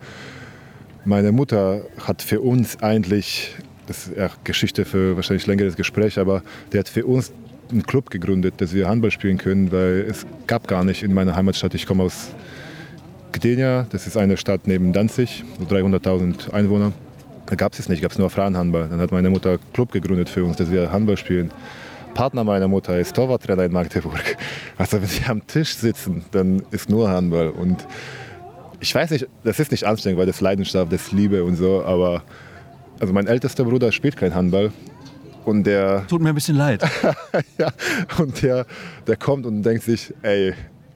Meine Mutter hat für uns eigentlich, das ist ja Geschichte für wahrscheinlich längeres Gespräch, aber der hat für uns einen Club gegründet, dass wir Handball spielen können, weil es gab gar nicht in meiner Heimatstadt. Ich komme aus Gdynia, das ist eine Stadt neben Danzig, so 300.000 Einwohner. Da gab es es nicht, gab es nur Frauenhandball. Dann hat meine Mutter einen Club gegründet für uns, dass wir Handball spielen. Partner meiner Mutter ist Torwarttrainer in Magdeburg. Also wenn sie am Tisch sitzen, dann ist nur Handball. Und ich weiß nicht, das ist nicht anstrengend, weil das Leidenschaft, das Liebe und so, aber also mein ältester Bruder spielt kein Handball. Und der. Tut mir ein bisschen leid. ja, und der, der kommt und denkt sich, ey,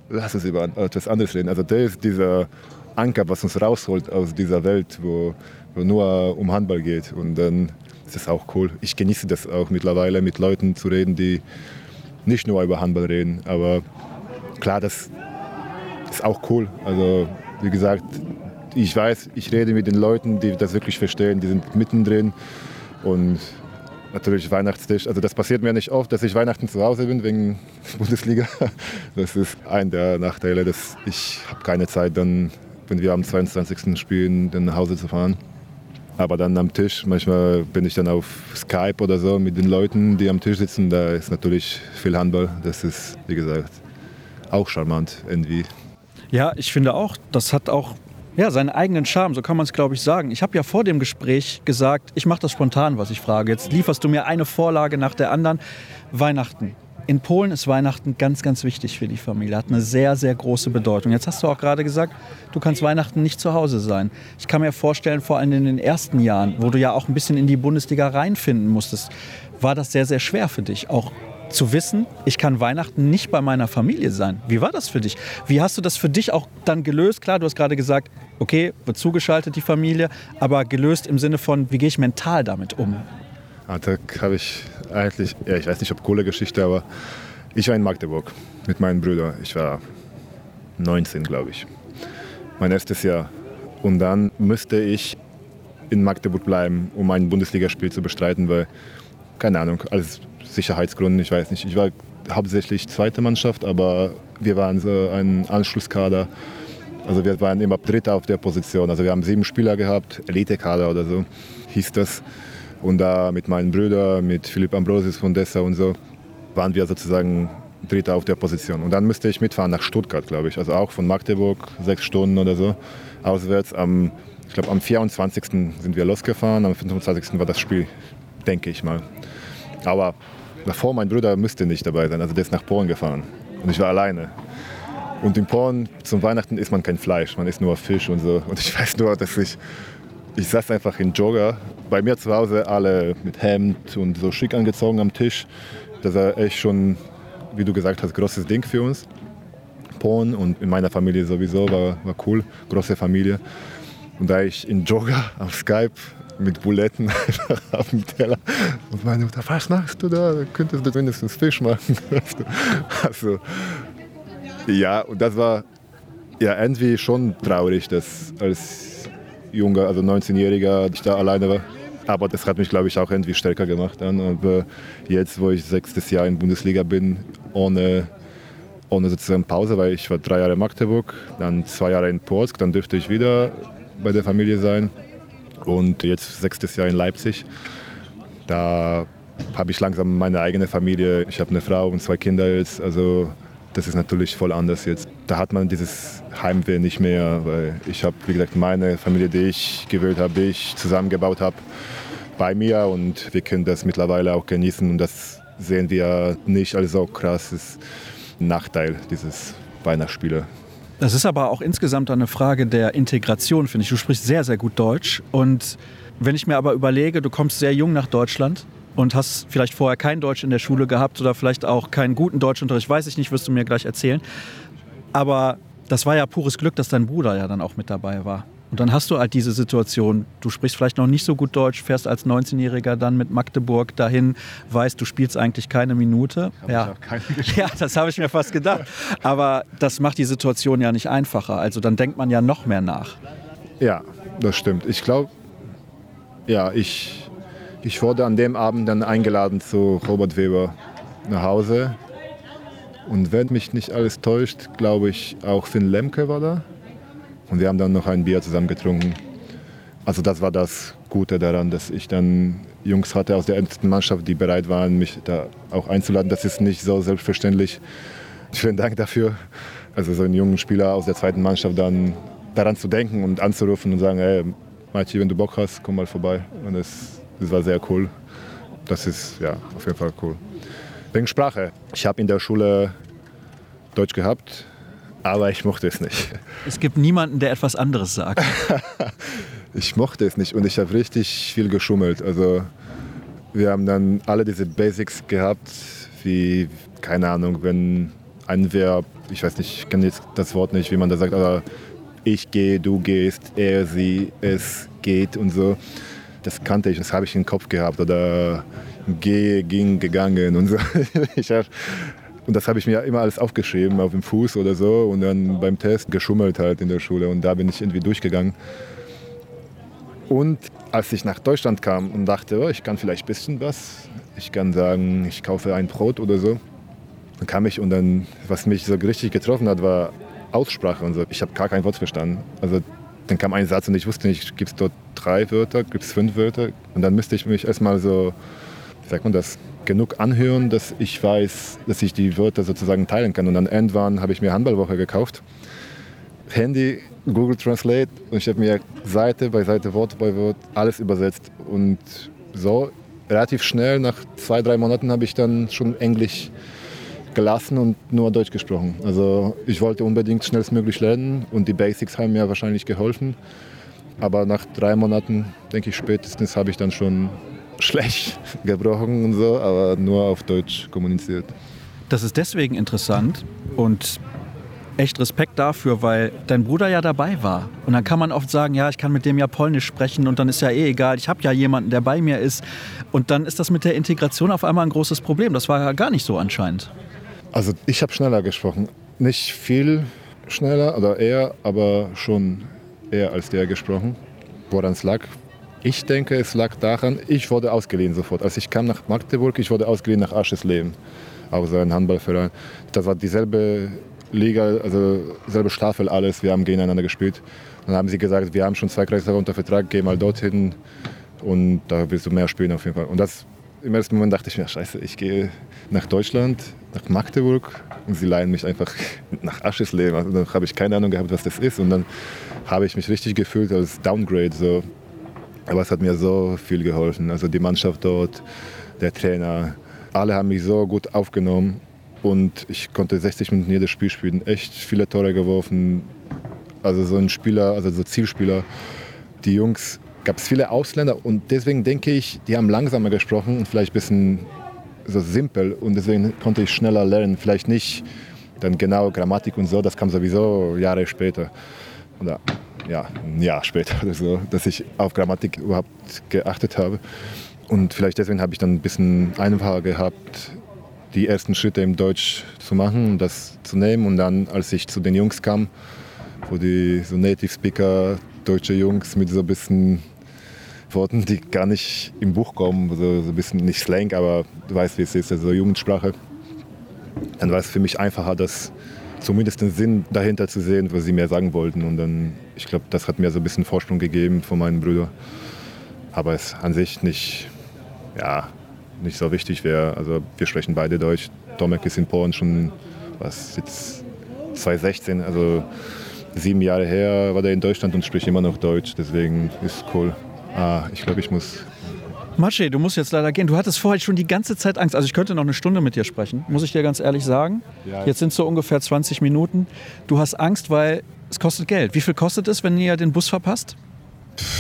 lass uns über etwas anderes reden. Also der ist dieser Anker, was uns rausholt aus dieser Welt, wo nur um Handball geht. Und dann ist das auch cool. Ich genieße das auch mittlerweile, mit Leuten zu reden, die nicht nur über Handball reden. Aber klar, das ist auch cool. Also wie gesagt, ich weiß, ich rede mit den Leuten, die das wirklich verstehen, die sind mittendrin. Und natürlich Weihnachtstisch. Also das passiert mir nicht oft, dass ich Weihnachten zu Hause bin wegen Bundesliga. Das ist ein der Nachteile, dass ich habe keine Zeit, dann, wenn wir am 22. spielen, dann nach Hause zu fahren. Aber dann am Tisch, manchmal bin ich dann auf Skype oder so mit den Leuten, die am Tisch sitzen. Da ist natürlich viel Handball. Das ist, wie gesagt, auch charmant irgendwie. Ja, ich finde auch, das hat auch ja, seinen eigenen Charme, so kann man es, glaube ich, sagen. Ich habe ja vor dem Gespräch gesagt, ich mache das spontan, was ich frage. Jetzt lieferst du mir eine Vorlage nach der anderen. Weihnachten. In Polen ist Weihnachten ganz, ganz wichtig für die Familie. Hat eine sehr, sehr große Bedeutung. Jetzt hast du auch gerade gesagt, du kannst Weihnachten nicht zu Hause sein. Ich kann mir vorstellen, vor allem in den ersten Jahren, wo du ja auch ein bisschen in die Bundesliga reinfinden musstest, war das sehr, sehr schwer für dich. Auch zu wissen, ich kann Weihnachten nicht bei meiner Familie sein. Wie war das für dich? Wie hast du das für dich auch dann gelöst? Klar, du hast gerade gesagt, okay, wird zugeschaltet die Familie, aber gelöst im Sinne von, wie gehe ich mental damit um? Da habe ich eigentlich, ja, ich weiß nicht, ob coole Geschichte, aber ich war in Magdeburg mit meinen Brüdern. Ich war 19, glaube ich. Mein erstes Jahr. Und dann müsste ich in Magdeburg bleiben, um ein Bundesligaspiel zu bestreiten, weil, keine Ahnung, als Sicherheitsgründen, ich weiß nicht. Ich war hauptsächlich zweite Mannschaft, aber wir waren so ein Anschlusskader. Also wir waren immer Dritter auf der Position. Also wir haben sieben Spieler gehabt, Elitekader oder so hieß das. Und da mit meinen Brüdern, mit Philipp Ambrosius von Dessa und so, waren wir sozusagen Dritter auf der Position. Und dann müsste ich mitfahren nach Stuttgart, glaube ich. Also auch von Magdeburg, sechs Stunden oder so, auswärts. Am, ich glaube, am 24. sind wir losgefahren, am 25. war das Spiel, denke ich mal. Aber davor, mein Bruder müsste nicht dabei sein. Also der ist nach Polen gefahren. Und ich war alleine. Und in Polen zum Weihnachten isst man kein Fleisch, man isst nur Fisch und so. Und ich weiß nur, dass ich, ich saß einfach in Jogger. Bei mir zu Hause alle mit Hemd und so schick angezogen am Tisch. Das war echt schon, wie du gesagt hast, großes Ding für uns. Polen und in meiner Familie sowieso war, war cool, große Familie. Und da ich in Jogger auf Skype mit Buletten auf dem Teller. Und meine Mutter, was machst du da? Könntest du mindestens Fisch machen. Also, ja, und das war ja irgendwie schon traurig, dass als junger, also 19-Jähriger, ich da alleine war. Aber das hat mich, glaube ich, auch irgendwie stärker gemacht. Dann. Aber jetzt, wo ich sechstes Jahr in Bundesliga bin, ohne, ohne sozusagen Pause, weil ich war drei Jahre in Magdeburg, dann zwei Jahre in Polsk, dann dürfte ich wieder bei der Familie sein und jetzt sechstes Jahr in Leipzig. Da habe ich langsam meine eigene Familie. Ich habe eine Frau und zwei Kinder jetzt. Also das ist natürlich voll anders jetzt. Da hat man dieses Heimweh nicht mehr, weil ich habe, wie gesagt, meine Familie, die ich gewählt habe, die ich zusammengebaut habe, bei mir und wir können das mittlerweile auch genießen und das sehen wir nicht als so krasses Nachteil dieses Weihnachtsspiele. Das ist aber auch insgesamt eine Frage der Integration, finde ich. Du sprichst sehr, sehr gut Deutsch. Und wenn ich mir aber überlege, du kommst sehr jung nach Deutschland und hast vielleicht vorher kein Deutsch in der Schule gehabt oder vielleicht auch keinen guten Deutschunterricht, weiß ich nicht, wirst du mir gleich erzählen. Aber das war ja pures Glück, dass dein Bruder ja dann auch mit dabei war. Und dann hast du halt diese Situation, du sprichst vielleicht noch nicht so gut Deutsch, fährst als 19-Jähriger dann mit Magdeburg dahin, weißt, du spielst eigentlich keine Minute. Ja. ja, das habe ich mir fast gedacht. Aber das macht die Situation ja nicht einfacher. Also dann denkt man ja noch mehr nach. Ja, das stimmt. Ich glaube, ja, ich, ich wurde an dem Abend dann eingeladen zu Robert Weber nach Hause. Und wenn mich nicht alles täuscht, glaube ich, auch Finn Lemke war da. Und wir haben dann noch ein Bier zusammen getrunken. Also das war das Gute daran, dass ich dann Jungs hatte aus der ersten Mannschaft, die bereit waren, mich da auch einzuladen. Das ist nicht so selbstverständlich. Vielen Dank dafür. Also so einen jungen Spieler aus der zweiten Mannschaft dann daran zu denken und anzurufen und sagen, hey, Machi, wenn du Bock hast, komm mal vorbei. Und das, das war sehr cool. Das ist ja auf jeden Fall cool. Wegen Sprache. Ich habe in der Schule Deutsch gehabt, aber ich mochte es nicht. Es gibt niemanden, der etwas anderes sagt. ich mochte es nicht und ich habe richtig viel geschummelt. Also wir haben dann alle diese Basics gehabt, wie, keine Ahnung, wenn ein Verb, ich weiß nicht, ich kenne jetzt das Wort nicht, wie man das sagt, aber ich gehe, du gehst, er, sie, es geht und so. Das kannte ich, das habe ich im Kopf gehabt. Oder gehe, ging, gegangen und so. Hab, und das habe ich mir immer alles aufgeschrieben auf dem Fuß oder so und dann beim Test geschummelt halt in der Schule und da bin ich irgendwie durchgegangen. Und als ich nach Deutschland kam und dachte, oh, ich kann vielleicht ein bisschen was, ich kann sagen, ich kaufe ein Brot oder so, dann kam ich und dann, was mich so richtig getroffen hat, war Aussprache und so. Ich habe gar kein Wort verstanden. Also dann kam ein Satz und ich wusste nicht, gibt es dort drei Wörter, gibt es fünf Wörter? Und dann müsste ich mich erstmal so, sagt man das, genug anhören, dass ich weiß, dass ich die Wörter sozusagen teilen kann. Und dann irgendwann habe ich mir Handballwoche gekauft. Handy, Google Translate und ich habe mir Seite bei Seite, Wort bei Wort alles übersetzt. Und so relativ schnell, nach zwei, drei Monaten, habe ich dann schon Englisch gelassen und nur Deutsch gesprochen. Also ich wollte unbedingt schnellstmöglich lernen und die Basics haben mir wahrscheinlich geholfen. Aber nach drei Monaten, denke ich spätestens, habe ich dann schon schlecht gebrochen und so, aber nur auf Deutsch kommuniziert. Das ist deswegen interessant und echt Respekt dafür, weil dein Bruder ja dabei war. Und dann kann man oft sagen, ja, ich kann mit dem ja Polnisch sprechen und dann ist ja eh egal, ich habe ja jemanden, der bei mir ist. Und dann ist das mit der Integration auf einmal ein großes Problem. Das war ja gar nicht so anscheinend. Also ich habe schneller gesprochen. Nicht viel schneller oder eher, aber schon eher als der gesprochen. Woran es lag? Ich denke, es lag daran, ich wurde ausgeliehen sofort. Als ich kam nach Magdeburg, ich wurde ausgeliehen nach Aschesleben, auch so ein Handballverein. Das war dieselbe Liga, also selbe Staffel, alles. Wir haben gegeneinander gespielt. Dann haben sie gesagt, wir haben schon zwei Kreisläufer unter Vertrag, geh mal dorthin und da willst du mehr spielen auf jeden Fall. Und das im ersten Moment dachte ich mir, scheiße, ich gehe nach Deutschland, nach Magdeburg und sie leihen mich einfach nach Aschesleben. Also dann habe ich keine Ahnung gehabt, was das ist und dann habe ich mich richtig gefühlt als Downgrade. So. Aber es hat mir so viel geholfen. Also die Mannschaft dort, der Trainer, alle haben mich so gut aufgenommen und ich konnte 60 Minuten jedes Spiel spielen. Echt viele Tore geworfen. Also so ein Spieler, also so Zielspieler. Die Jungs gab es viele Ausländer und deswegen denke ich, die haben langsamer gesprochen und vielleicht ein bisschen so simpel und deswegen konnte ich schneller lernen. Vielleicht nicht dann genau Grammatik und so, das kam sowieso Jahre später. Oder ja, ein Jahr später oder so, dass ich auf Grammatik überhaupt geachtet habe. Und vielleicht deswegen habe ich dann ein bisschen einfacher gehabt, die ersten Schritte im Deutsch zu machen, das zu nehmen. Und dann, als ich zu den Jungs kam, wo die so Native Speaker, deutsche Jungs mit so ein bisschen Worten, die gar nicht im Buch kommen, so, so ein bisschen nicht Slang, aber du weißt, wie es ist, also Jugendsprache. Dann war es für mich einfacher, das zumindest den Sinn dahinter zu sehen, was sie mir sagen wollten. Und dann, ich glaube, das hat mir so ein bisschen Vorsprung gegeben von meinen Brüdern. Aber es an sich nicht, ja, nicht so wichtig wäre. Also wir sprechen beide Deutsch. Tomek ist in Polen schon, was jetzt 2016, also sieben Jahre her war der in Deutschland und spricht immer noch Deutsch. Deswegen ist cool. Ah, ich glaube, ich muss. Masche, du musst jetzt leider gehen. Du hattest vorher schon die ganze Zeit Angst. Also ich könnte noch eine Stunde mit dir sprechen, muss ich dir ganz ehrlich sagen. Ja. Jetzt sind es so ungefähr 20 Minuten. Du hast Angst, weil es kostet Geld. Wie viel kostet es, wenn ihr den Bus verpasst?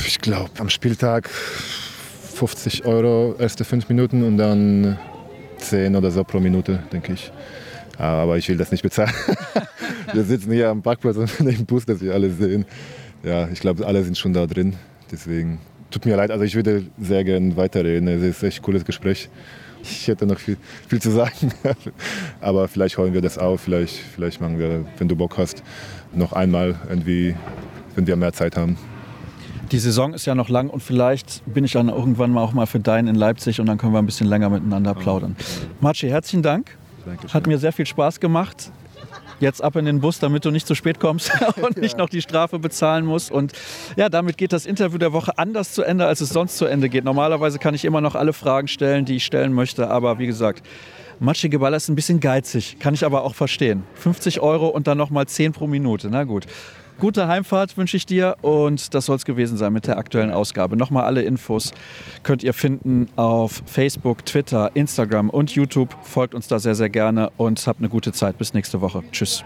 Ich glaube, am Spieltag 50 Euro erste fünf Minuten und dann 10 oder so pro Minute, denke ich. Aber ich will das nicht bezahlen. wir sitzen hier am Parkplatz und im Bus, dass wir alle sehen. Ja, ich glaube, alle sind schon da drin. Deswegen tut mir leid, also ich würde sehr gerne weiterreden. Es ist echt ein cooles Gespräch. Ich hätte noch viel, viel zu sagen, aber vielleicht holen wir das auf. Vielleicht, vielleicht machen wir, wenn du Bock hast, noch einmal irgendwie, wenn wir mehr Zeit haben. Die Saison ist ja noch lang und vielleicht bin ich dann irgendwann mal auch mal für deinen in Leipzig und dann können wir ein bisschen länger miteinander plaudern. Marci, herzlichen Dank. Hat mir sehr viel Spaß gemacht jetzt ab in den Bus, damit du nicht zu spät kommst und nicht noch die Strafe bezahlen musst. Und ja, damit geht das Interview der Woche anders zu Ende, als es sonst zu Ende geht. Normalerweise kann ich immer noch alle Fragen stellen, die ich stellen möchte, aber wie gesagt, Matschige Baller ist ein bisschen geizig, kann ich aber auch verstehen. 50 Euro und dann nochmal 10 pro Minute, na gut. Gute Heimfahrt wünsche ich dir und das soll es gewesen sein mit der aktuellen Ausgabe. Nochmal alle Infos könnt ihr finden auf Facebook, Twitter, Instagram und YouTube. Folgt uns da sehr, sehr gerne und habt eine gute Zeit. Bis nächste Woche. Tschüss.